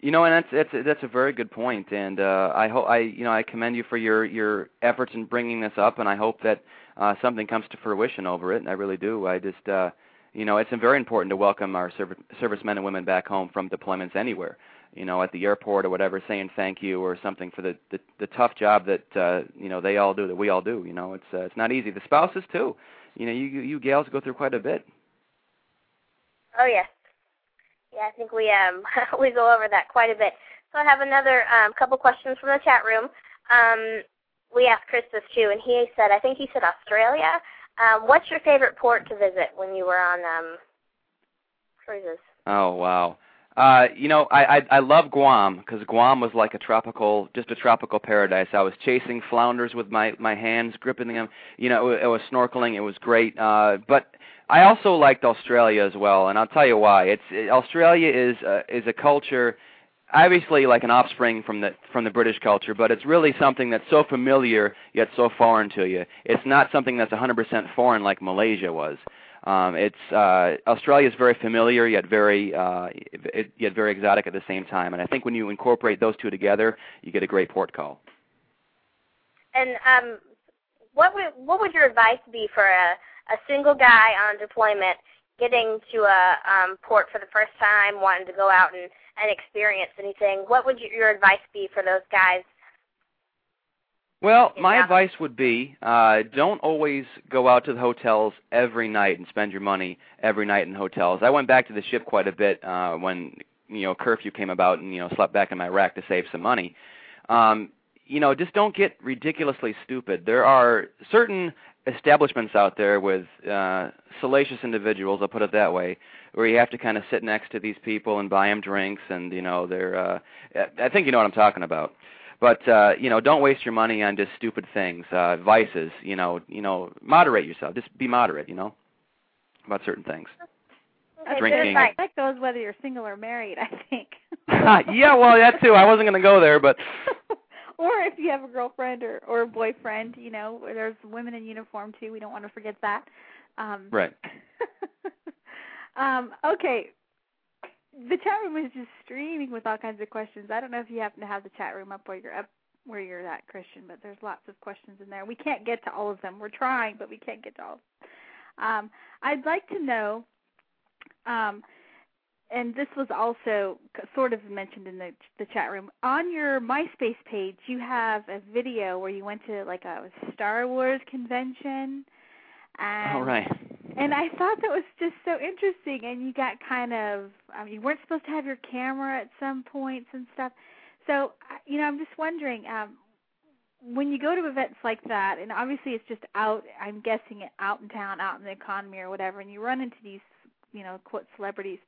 you know, and that's that's that's a very good point, and uh, I hope I you know I commend you for your your efforts in bringing this up, and I hope that uh, something comes to fruition over it. And I really do. I just uh, you know, it's very important to welcome our service, servicemen and women back home from deployments anywhere. You know, at the airport or whatever, saying thank you or something for the the, the tough job that uh, you know they all do, that we all do. You know, it's uh, it's not easy. The spouses too. You know, you you gals go through quite a bit. Oh yes, yeah. I think we um we go over that quite a bit. So I have another um, couple questions from the chat room. Um, we asked Chris this too, and he said, I think he said Australia. Um, what's your favorite port to visit when you were on um, cruises? Oh wow. Uh, you know, I I, I love Guam because Guam was like a tropical, just a tropical paradise. I was chasing flounders with my my hands, gripping them. You know, it, it was snorkeling. It was great. Uh, but I also liked Australia as well, and I'll tell you why. It's it, Australia is uh, is a culture, obviously like an offspring from the from the British culture, but it's really something that's so familiar yet so foreign to you. It's not something that's 100% foreign like Malaysia was. Um, it's uh, Australia is very familiar yet very uh, yet very exotic at the same time, and I think when you incorporate those two together, you get a great port call. And um, what would what would your advice be for a a single guy on deployment getting to a um, port for the first time, wanting to go out and and experience anything? What would you, your advice be for those guys Well, my Yeah. advice would be uh, don't always go out to the hotels every night and spend your money every night in hotels. I went back to the ship quite a bit uh, when you know curfew came about, and you know slept back in my rack to save some money. Um, you know, just don't get ridiculously stupid. There are certain establishments out there with uh, salacious individuals. I'll put it that way, where you have to kind of sit next to these people and buy them drinks, and you know they're. Uh, I think you know what I'm talking about. But uh, you know, don't waste your money on just stupid things, uh, vices. You know, you know, moderate yourself. Just be moderate. You know, about certain things. Okay, Drinking. That, that goes whether you're single or married, I think. yeah, well, that too. I wasn't going to go there, but or if you have a girlfriend or or a boyfriend, you know, there's women in uniform too. We don't want to forget that. Um, right. um, okay. The chat room is just streaming with all kinds of questions. I don't know if you happen to have the chat room up where you're up where you're at, Christian, but there's lots of questions in there. We can't get to all of them. We're trying, but we can't get to all. Of them. Um, I'd like to know, um, and this was also sort of mentioned in the the chat room. On your MySpace page, you have a video where you went to like a Star Wars convention. And All right. And I thought that was just so interesting. And you got kind of, I mean, you weren't supposed to have your camera at some points and stuff. So, you know, I'm just wondering, um, when you go to events like that, and obviously it's just out, I'm guessing it out in town, out in the economy or whatever, and you run into these, you know, quote celebrities.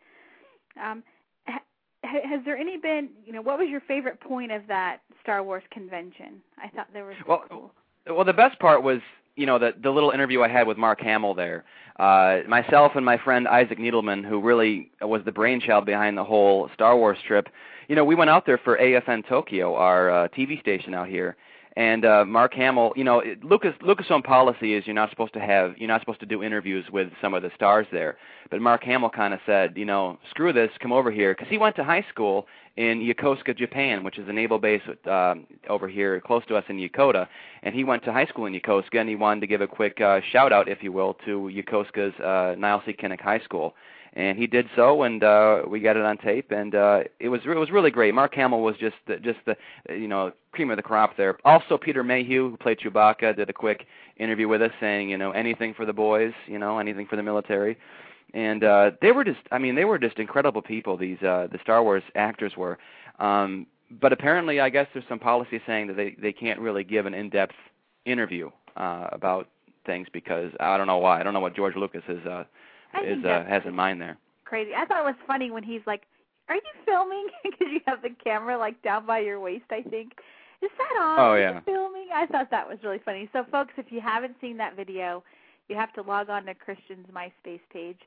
Um, ha- ha- has there any been, you know, what was your favorite point of that Star Wars convention? I thought they were so Well, cool. Well, the best part was, you know, the the little interview I had with Mark Hamill there. Uh, myself and my friend Isaac Needleman, who really was the brainchild behind the whole Star Wars trip. You know, we went out there for AFN Tokyo, our uh, TV station out here, and uh, Mark Hamill. You know, it- Lucas Lucasfilm policy is you're not supposed to have you're not supposed to do interviews with some of the stars there. But Mark Hamill kind of said, you know, screw this, come over here, because he went to high school in Yokosuka, Japan, which is a naval base um, over here close to us in Yokota. And he went to high school in Yokosuka, and he wanted to give a quick uh, shout out, if you will, to Yokosuka's uh, Niles C. Kinnick High School. And he did so, and uh, we got it on tape, and uh, it was it was really great. Mark Hamill was just the, just the you know cream of the crop there. Also, Peter Mayhew, who played Chewbacca, did a quick interview with us, saying you know anything for the boys, you know anything for the military and uh they were just i mean they were just incredible people these uh the star wars actors were Um, but apparently, I guess there's some policy saying that they they can't really give an in-depth interview uh, about things because I don't know why. I don't know what George Lucas is uh, is uh, has in mind there. Crazy. I thought it was funny when he's like, "Are you filming?" Because you have the camera like down by your waist. I think. Is that on? Oh yeah. Filming. I thought that was really funny. So, folks, if you haven't seen that video, you have to log on to Christian's MySpace page,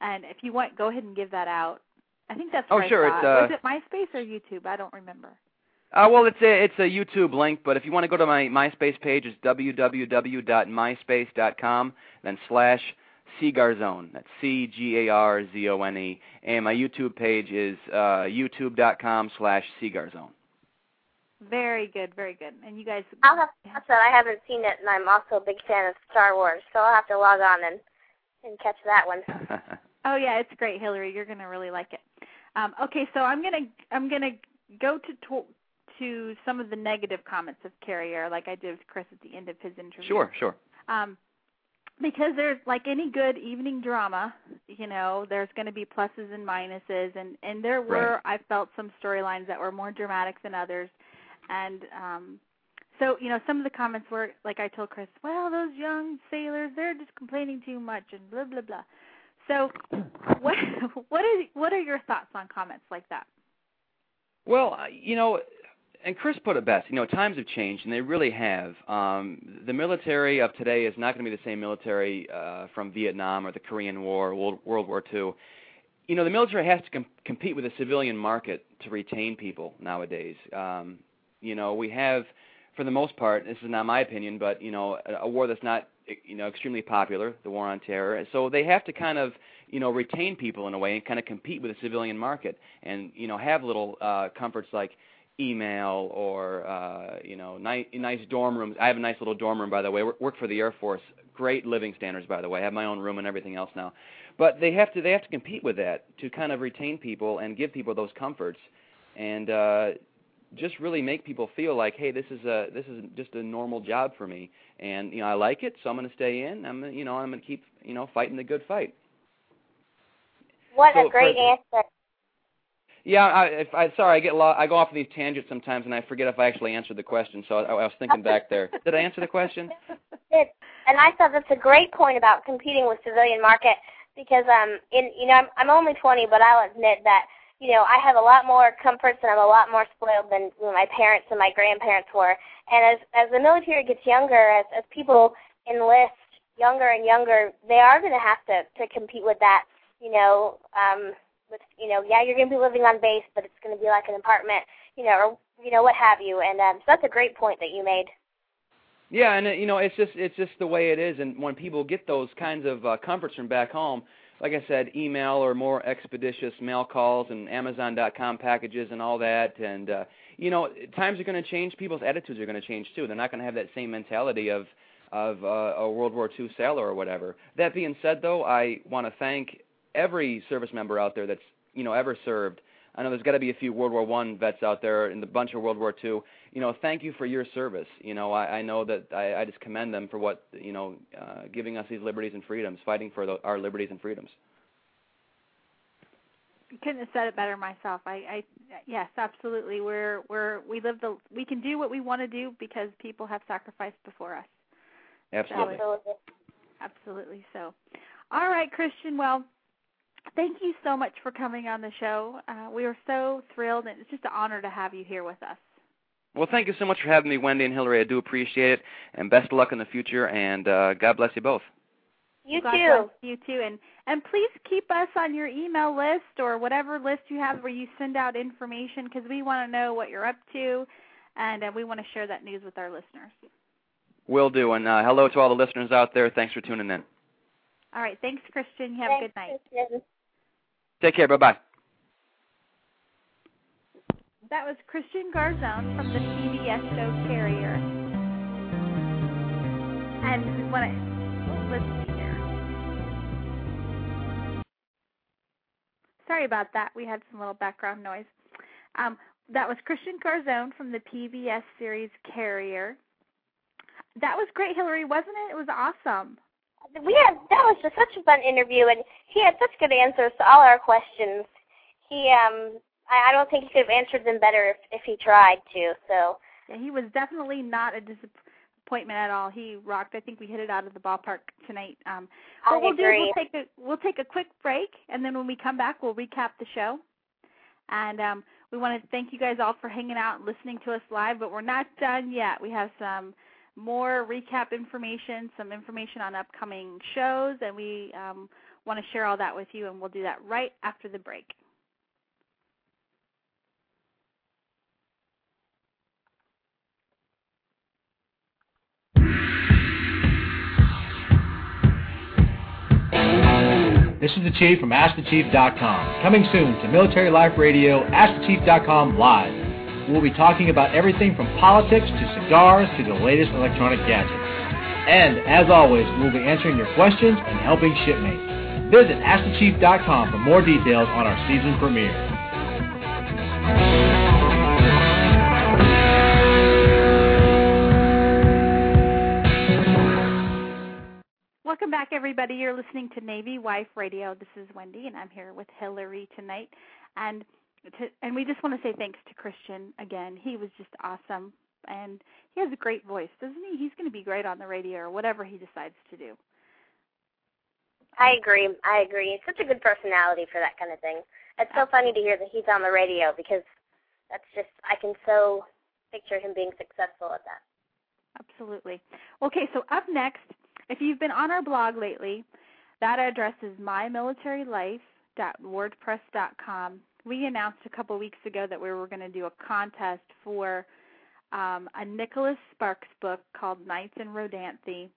and if you want, go ahead and give that out. I think that's oh sure. It's uh, was it MySpace or YouTube? I don't remember. Uh, well, it's a it's a YouTube link, but if you want to go to my MySpace page, it's www.myspace.com, then slash Cgarzone. That's C G A R Z O N E. And my YouTube page is uh, youtube.com slash Cgarzone. Very good, very good. And you guys, I'll have that's what I haven't seen it, and I'm also a big fan of Star Wars, so I'll have to log on and and catch that one. oh yeah, it's great, Hillary. You're gonna really like it. Um, okay, so I'm gonna I'm gonna go to, to to some of the negative comments of Carrier, like I did with Chris at the end of his interview. Sure, sure. Um, because there's like any good evening drama, you know, there's going to be pluses and minuses, and and there were Right. I felt some storylines that were more dramatic than others, and um, so you know some of the comments were like I told Chris, well those young sailors they're just complaining too much and blah blah blah. So what what is what are your thoughts on comments like that? Well, uh, you know, and Chris put it best. You know, times have changed, and they really have. Um, the military of today is not going to be the same military uh, from Vietnam or the Korean War or World, War II. You know, the military has to com- compete with the civilian market to retain people nowadays. Um, you know, we have, for the most part, this is not my opinion, but you know, a, a war that's not you know extremely popular, the war on terror. So they have to kind of you know retain people in a way and kind of compete with the civilian market, and you know have little uh, comforts like email or uh, you know nice nice dorm rooms. I have a nice little dorm room by the way. Work, work for the Air Force. Great living standards by the way. I have my own room and everything else now. But they have to they have to compete with that to kind of retain people and give people those comforts and uh just really make people feel like hey this is a this is just a normal job for me and you know I like it so I'm going to stay in. I'm you know I'm going to keep you know fighting the good fight. What So, a great for- answer. Yeah, I, if I sorry, I get lo- I go off on these tangents sometimes, and I forget if I actually answered the question. So I, I was thinking back there. Did I answer the question? It, and I thought that's a great point about competing with civilian market because um in you know I'm I'm only 20 but I'll admit that you know I have a lot more comforts and I'm a lot more spoiled than my parents and my grandparents were and as as the military gets younger as as people enlist younger and younger they are going to have to to compete with that you know um with you know yeah you're going to be living on base but it's going to be like an apartment you know or you know what have you and um so that's a great point that you made Yeah, and uh, you know, it's just it's just the way it is. And when people get those kinds of uh, comforts from back home, like I said, email or more expeditious mail calls and Amazon.com packages and all that, and uh, you know, times are going to change. People's attitudes are going to change too. They're not going to have that same mentality of of uh, a World War II sailor or whatever. That being said, though, I want to thank every service member out there that's you know ever served. I know there's got to be a few World War One vets out there and a bunch of World War Two. You know, thank you for your service. You know, I, I know that I, I just commend them for what you know, uh, giving us these liberties and freedoms, fighting for the, our liberties and freedoms. couldn't have said it better myself. I, I yes, absolutely. We're we're we live the we can do what we want to do because people have sacrificed before us. Absolutely. Absolutely. Absolutely. So, all right, Christian. Well, thank you so much for coming on the show. Uh, we are so thrilled, and it's just an honor to have you here with us. Well, thank you so much for having me, Wendy and Hillary. I do appreciate it, and best of luck in the future. And uh, God bless you both. You God too. bless You too, and and please keep us on your email list or whatever list you have where you send out information because we want to know what you're up to, and uh, we want to share that news with our listeners. Will do. And uh, hello to all the listeners out there. Thanks for tuning in. All right, thanks, Christian. You have Thanks, a good night. Kristen. Take care. Bye bye. That was Christian Garzone from the CBS show Carrier. And we want to here. Sorry about that. We had some little background noise. Um, that was Christian Garzone from the PBS series Carrier. That was great, Hillary, wasn't it? It was awesome. We had that was just such a fun interview, and he had such good answers to all our questions. He um I, I don't think he could have answered them better if if he tried to. So yeah, he was definitely not a disappointment at all. He rocked. I think we hit it out of the ballpark tonight. Um, what we'll agree. do, we'll take a we'll take a quick break, and then when we come back, we'll recap the show. And um, we want to thank you guys all for hanging out and listening to us live, but we're not done yet. We have some more recap information, some information on upcoming shows, and we um, want to share all that with you, and we'll do that right after the break. This is the Chief from AskTheChief.com. Coming soon to Military Life Radio, AskTheChief.com Live. We'll be talking about everything from politics to cigars to the latest electronic gadgets. And, as always, we'll be answering your questions and helping shipmates. Visit AskTheChief.com for more details on our season premiere. Welcome back, everybody. You're listening to Navy Wife Radio. This is Wendy, and I'm here with Hillary tonight. And to, and we just want to say thanks to Christian again. He was just awesome, and he has a great voice, doesn't he? He's going to be great on the radio or whatever he decides to do. I agree. I agree. It's such a good personality for that kind of thing. It's so funny to hear that he's on the radio because that's just I can so picture him being successful at that. Absolutely. Okay, so up next if you've been on our blog lately, that address is mymilitarylife.wordpress.com. We announced a couple weeks ago that we were going to do a contest for um, a Nicholas Sparks book called Nights in Rodanthe.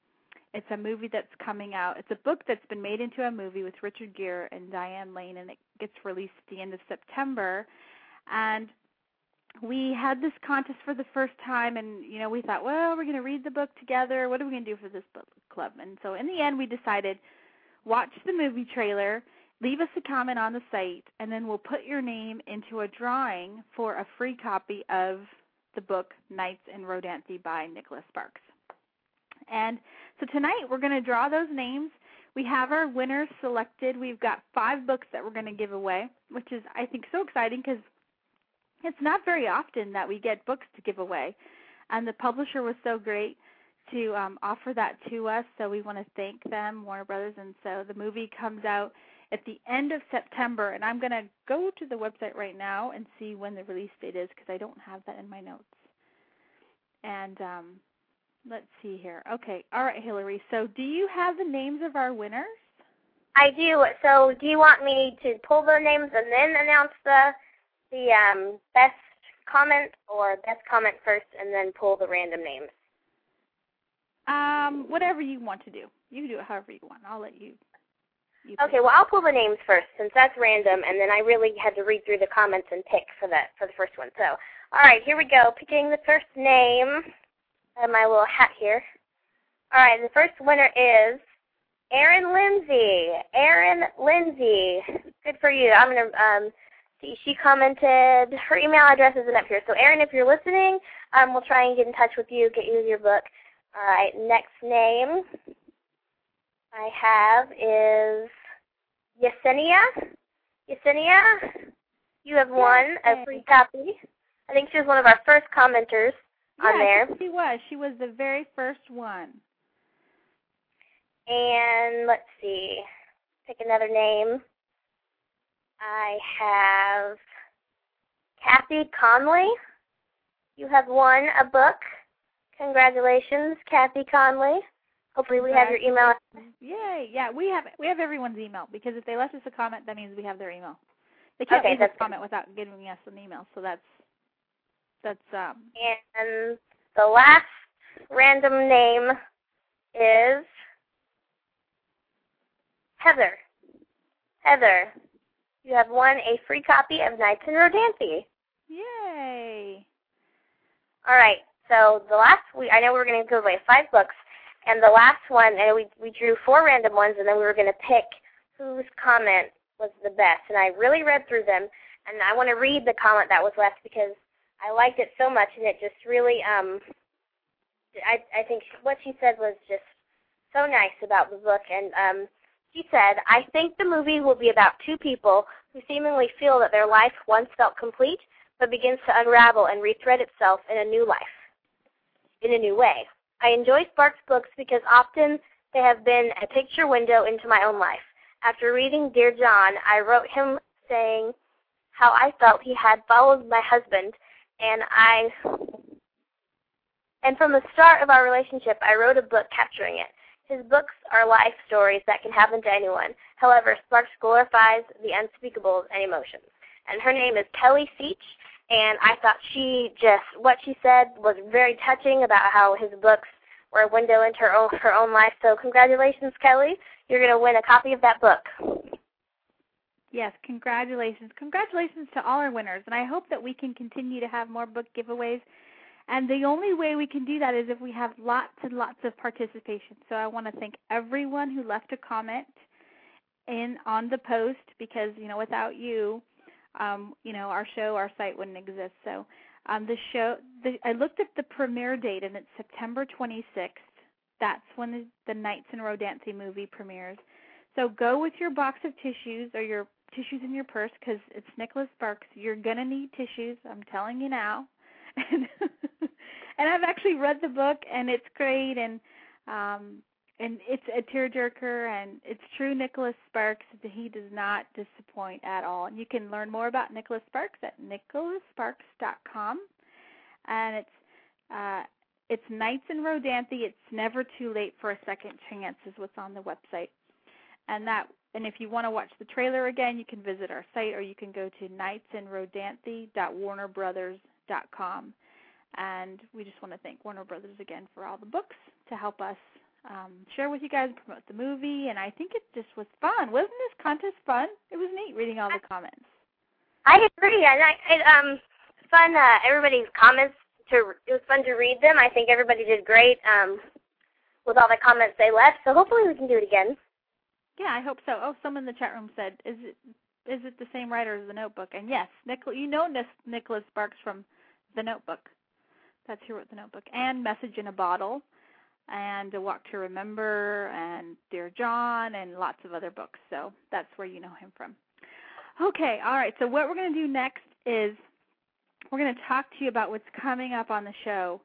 It's a movie that's coming out. It's a book that's been made into a movie with Richard Gere and Diane Lane, and it gets released at the end of September. And we had this contest for the first time and you know we thought well we're going to read the book together what are we going to do for this book club and so in the end we decided watch the movie trailer leave us a comment on the site and then we'll put your name into a drawing for a free copy of the book Nights in Rodanthe by Nicholas Sparks and so tonight we're going to draw those names we have our winners selected we've got five books that we're going to give away which is i think so exciting because it's not very often that we get books to give away, and the publisher was so great to um, offer that to us. So we want to thank them, Warner Brothers. And so the movie comes out at the end of September, and I'm going to go to the website right now and see when the release date is because I don't have that in my notes. And um, let's see here. Okay, all right, Hillary. So do you have the names of our winners? I do. So do you want me to pull the names and then announce the the um, best comment or best comment first and then pull the random names? Um, whatever you want to do. You can do it however you want. I'll let you. Okay, well I'll pull the names first since that's random, and then I really had to read through the comments and pick for that for the first one. So, all right, here we go. Picking the first name. I my little hat here. All right, the first winner is Erin Lindsay. Erin Lindsay. Good for you. I'm gonna um, see, she commented her email address isn't up here. So Erin, if you're listening, um, we'll try and get in touch with you, get you your book. All right, next name I have is Yesenia. Yesenia, you have won a free copy. I think she was one of our first commenters yeah, on there. she was. She was the very first one. And let's see, pick another name. I have Kathy Conley. You have won a book. Congratulations, Kathy Conley. Hopefully we have your email. Yay! Yeah, we have we have everyone's email because if they left us a comment, that means we have their email. They can't okay, leave a comment without giving us an email, so that's that's um. And the last random name is Heather. Heather, you have won a free copy of Nights in Rodanthe. Yay! All right. So the last we I know we're going to give away five books, and the last one, and we we drew four random ones, and then we were going to pick whose comment was the best. And I really read through them, and I want to read the comment that was left because I liked it so much, and it just really um. I I think what she said was just so nice about the book, and um, she said, I think the movie will be about two people who seemingly feel that their life once felt complete but begins to unravel and rethread itself in a new life, in a new way. I enjoy Sparks books because often they have been a picture window into my own life. After reading Dear John, I wrote him saying how I felt he had followed my husband and I and from the start of our relationship I wrote a book capturing it. His books are life stories that can happen to anyone. However, Sparks glorifies the unspeakables and emotions. And her name is Kelly Seach, and I thought she just what she said was very touching about how his books were a window into her own her own life. So congratulations, Kelly. You're going to win a copy of that book. Yes, congratulations. Congratulations to all our winners. And I hope that we can continue to have more book giveaways. And the only way we can do that is if we have lots and lots of participation. So I want to thank everyone who left a comment in on the post because, you know, without you, um, you know, our show, our site wouldn't exist. So um, the show, the, I looked at the premiere date, and it's September 26th. That's when the, the Nights in Rodanthe movie premieres. So go with your box of tissues or your tissues in your purse because it's Nicholas Sparks. You're gonna need tissues. I'm telling you now. and I've actually read the book, and it's great. And um, and it's a tearjerker and it's true Nicholas Sparks he does not disappoint at all. And you can learn more about Nicholas Sparks at nicholassparks.com and it's uh it's Nights in Rodanthe. It's never too late for a second chance is what's on the website. And that and if you want to watch the trailer again you can visit our site or you can go to nightsinrodanthe.warnerbrothers.com and we just want to thank Warner Brothers again for all the books to help us um, share with you guys, promote the movie, and I think it just was fun. Wasn't this contest fun? It was neat reading all the comments. I agree, and I it, um fun. Uh, everybody's comments to it was fun to read them. I think everybody did great um, with all the comments they left. So hopefully we can do it again. Yeah, I hope so. Oh, someone in the chat room said, "Is it is it the same writer as The Notebook?" And yes, Nichol, you know Nicholas Sparks from The Notebook. That's who wrote The Notebook and Message in a Bottle and A Walk to Remember and Dear John and lots of other books. So that's where you know him from. Okay, all right. So what we're going to do next is we're going to talk to you about what's coming up on the show.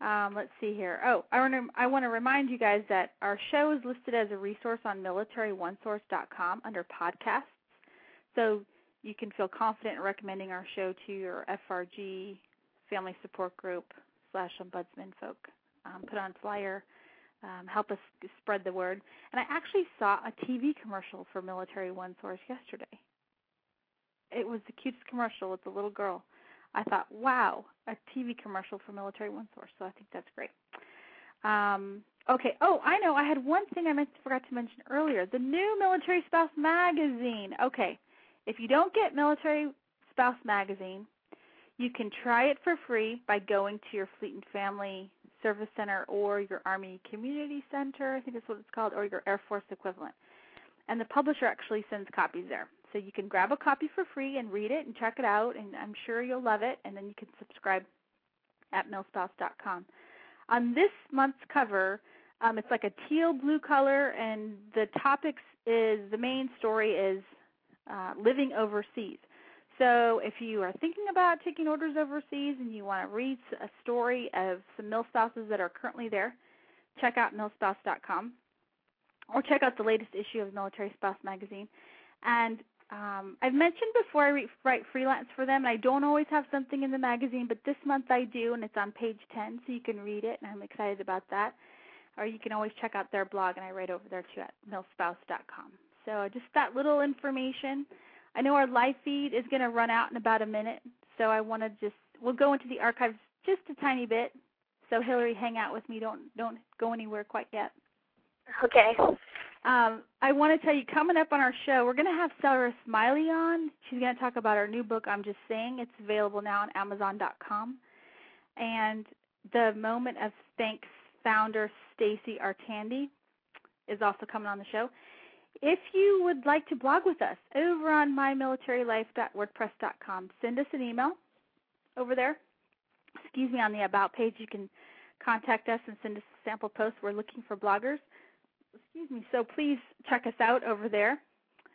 Um, let's see here. Oh, I want to I want to remind you guys that our show is listed as a resource on militaryonesource.com under podcasts. So you can feel confident in recommending our show to your FRG family support group slash ombudsman folk um, put on flyer, um, help us spread the word. And I actually saw a TV commercial for Military One Source yesterday. It was the cutest commercial with the little girl. I thought, wow, a TV commercial for Military One Source. So I think that's great. Um, okay. Oh, I know. I had one thing I meant, forgot to mention earlier. The new Military Spouse magazine. Okay. If you don't get Military Spouse magazine, you can try it for free by going to your Fleet and Family Service Center or your Army Community Center, I think that's what it's called, or your Air Force equivalent. And the publisher actually sends copies there. So you can grab a copy for free and read it and check it out, and I'm sure you'll love it. And then you can subscribe at milspouse.com. On this month's cover, um, it's like a teal blue color, and the topics is the main story is uh, living overseas. So if you are thinking about taking orders overseas and you want to read a story of some mill spouses that are currently there, check out milspouse.com or check out the latest issue of Military Spouse magazine. And um, I've mentioned before I re- write freelance for them, and I don't always have something in the magazine, but this month I do, and it's on page 10, so you can read it, and I'm excited about that. Or you can always check out their blog, and I write over there too at milspouse.com. So just that little information. I know our live feed is going to run out in about a minute, so I want to just we'll go into the archives just a tiny bit. So Hillary, hang out with me. Don't don't go anywhere quite yet. Okay. Um, I want to tell you, coming up on our show, we're going to have Sarah Smiley on. She's going to talk about our new book, I'm Just Saying. It's available now on Amazon.com. And the Moment of Thanks founder, Stacy Artandi, is also coming on the show. If you would like to blog with us over on mymilitarylife.wordpress.com, send us an email over there. Excuse me, on the About page, you can contact us and send us a sample post. We're looking for bloggers. Excuse me. So please check us out over there.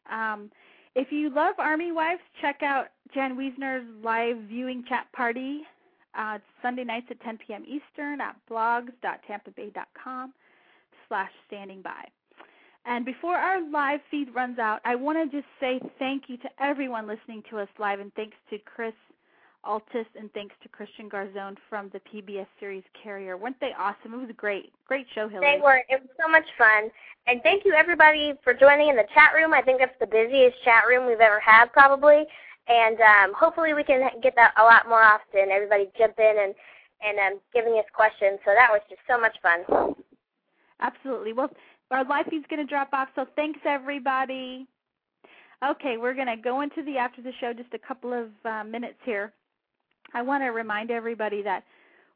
Um, If you love Army Wives, check out Jan Wesner's live viewing chat party. Uh, Sunday nights at 10 p.m. Eastern at blogs.tampabay.com slash standing by. And before our live feed runs out, I want to just say thank you to everyone listening to us live, and thanks to Chris Altice, and thanks to Christian Garzone from the PBS series Carrier. Weren't they awesome? It was a great, great show, Hillary. They were. It was so much fun. And thank you, everybody, for joining in the chat room. I think that's the busiest chat room we've ever had, probably. And um, hopefully we can get that a lot more often. Everybody jump in and, and um, giving us questions. So that was just so much fun. Absolutely. Well, our live feed's going to drop off, so thanks, everybody. Okay, we're going to go into the after the show just a couple of uh, minutes here. I want to remind everybody that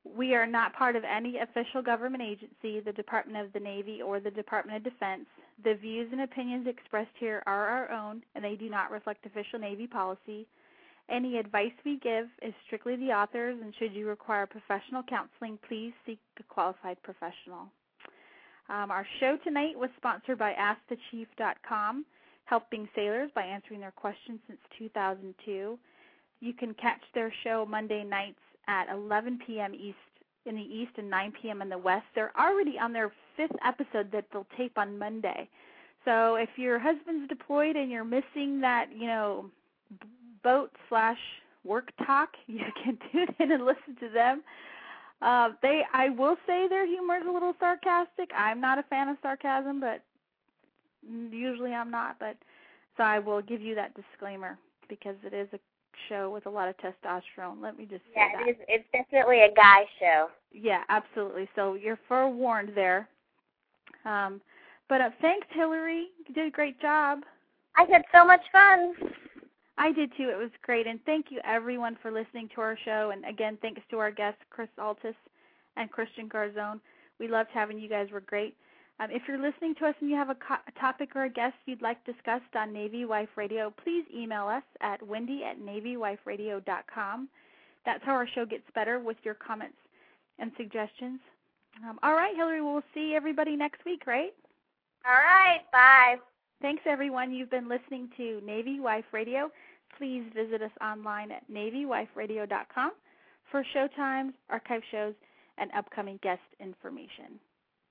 we are not part of any official government agency, the Department of the Navy, or the Department of Defense. The views and opinions expressed here are our own, and they do not reflect official Navy policy. Any advice we give is strictly the author's, and should you require professional counseling, please seek a qualified professional. Um, our show tonight was sponsored by AskTheChief.com, helping sailors by answering their questions since 2002. You can catch their show Monday nights at 11 p.m. East in the East and 9 p.m. in the West. They're already on their fifth episode that they'll tape on Monday. So if your husband's deployed and you're missing that, you know, boat slash work talk, you can tune in and listen to them. Uh, they, I will say their humor is a little sarcastic. I'm not a fan of sarcasm, but usually I'm not. But so I will give you that disclaimer because it is a show with a lot of testosterone. Let me just say yeah, that. it is, it's definitely a guy show. Yeah, absolutely. So you're forewarned there. Um, but uh, thanks, Hillary. You did a great job. I had so much fun. I did too. It was great. And thank you, everyone, for listening to our show. And again, thanks to our guests, Chris Altice and Christian Garzone. We loved having you guys. We were great. Um, if you're listening to us and you have a, co- a, topic or a guest you'd like discussed on Navy Wife Radio, please email us at wendy at navywiferadio.com. That's how our show gets better with your comments and suggestions. Um, all right, Hillary, we'll see everybody next week, right? All right, bye. Thanks, everyone. You've been listening to Navy Wife Radio. Please visit us online at navywiferadio.com for show times, archive shows, and upcoming guest information.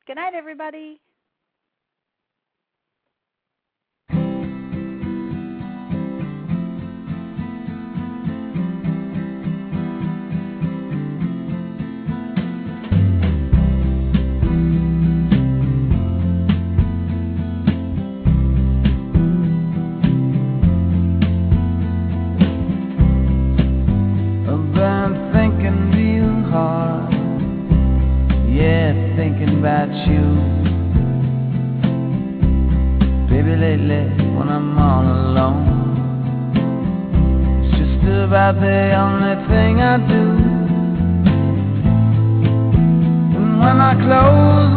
Good night, everybody. You. Baby, lately when I'm all alone, it's just about the only thing I do. And when I close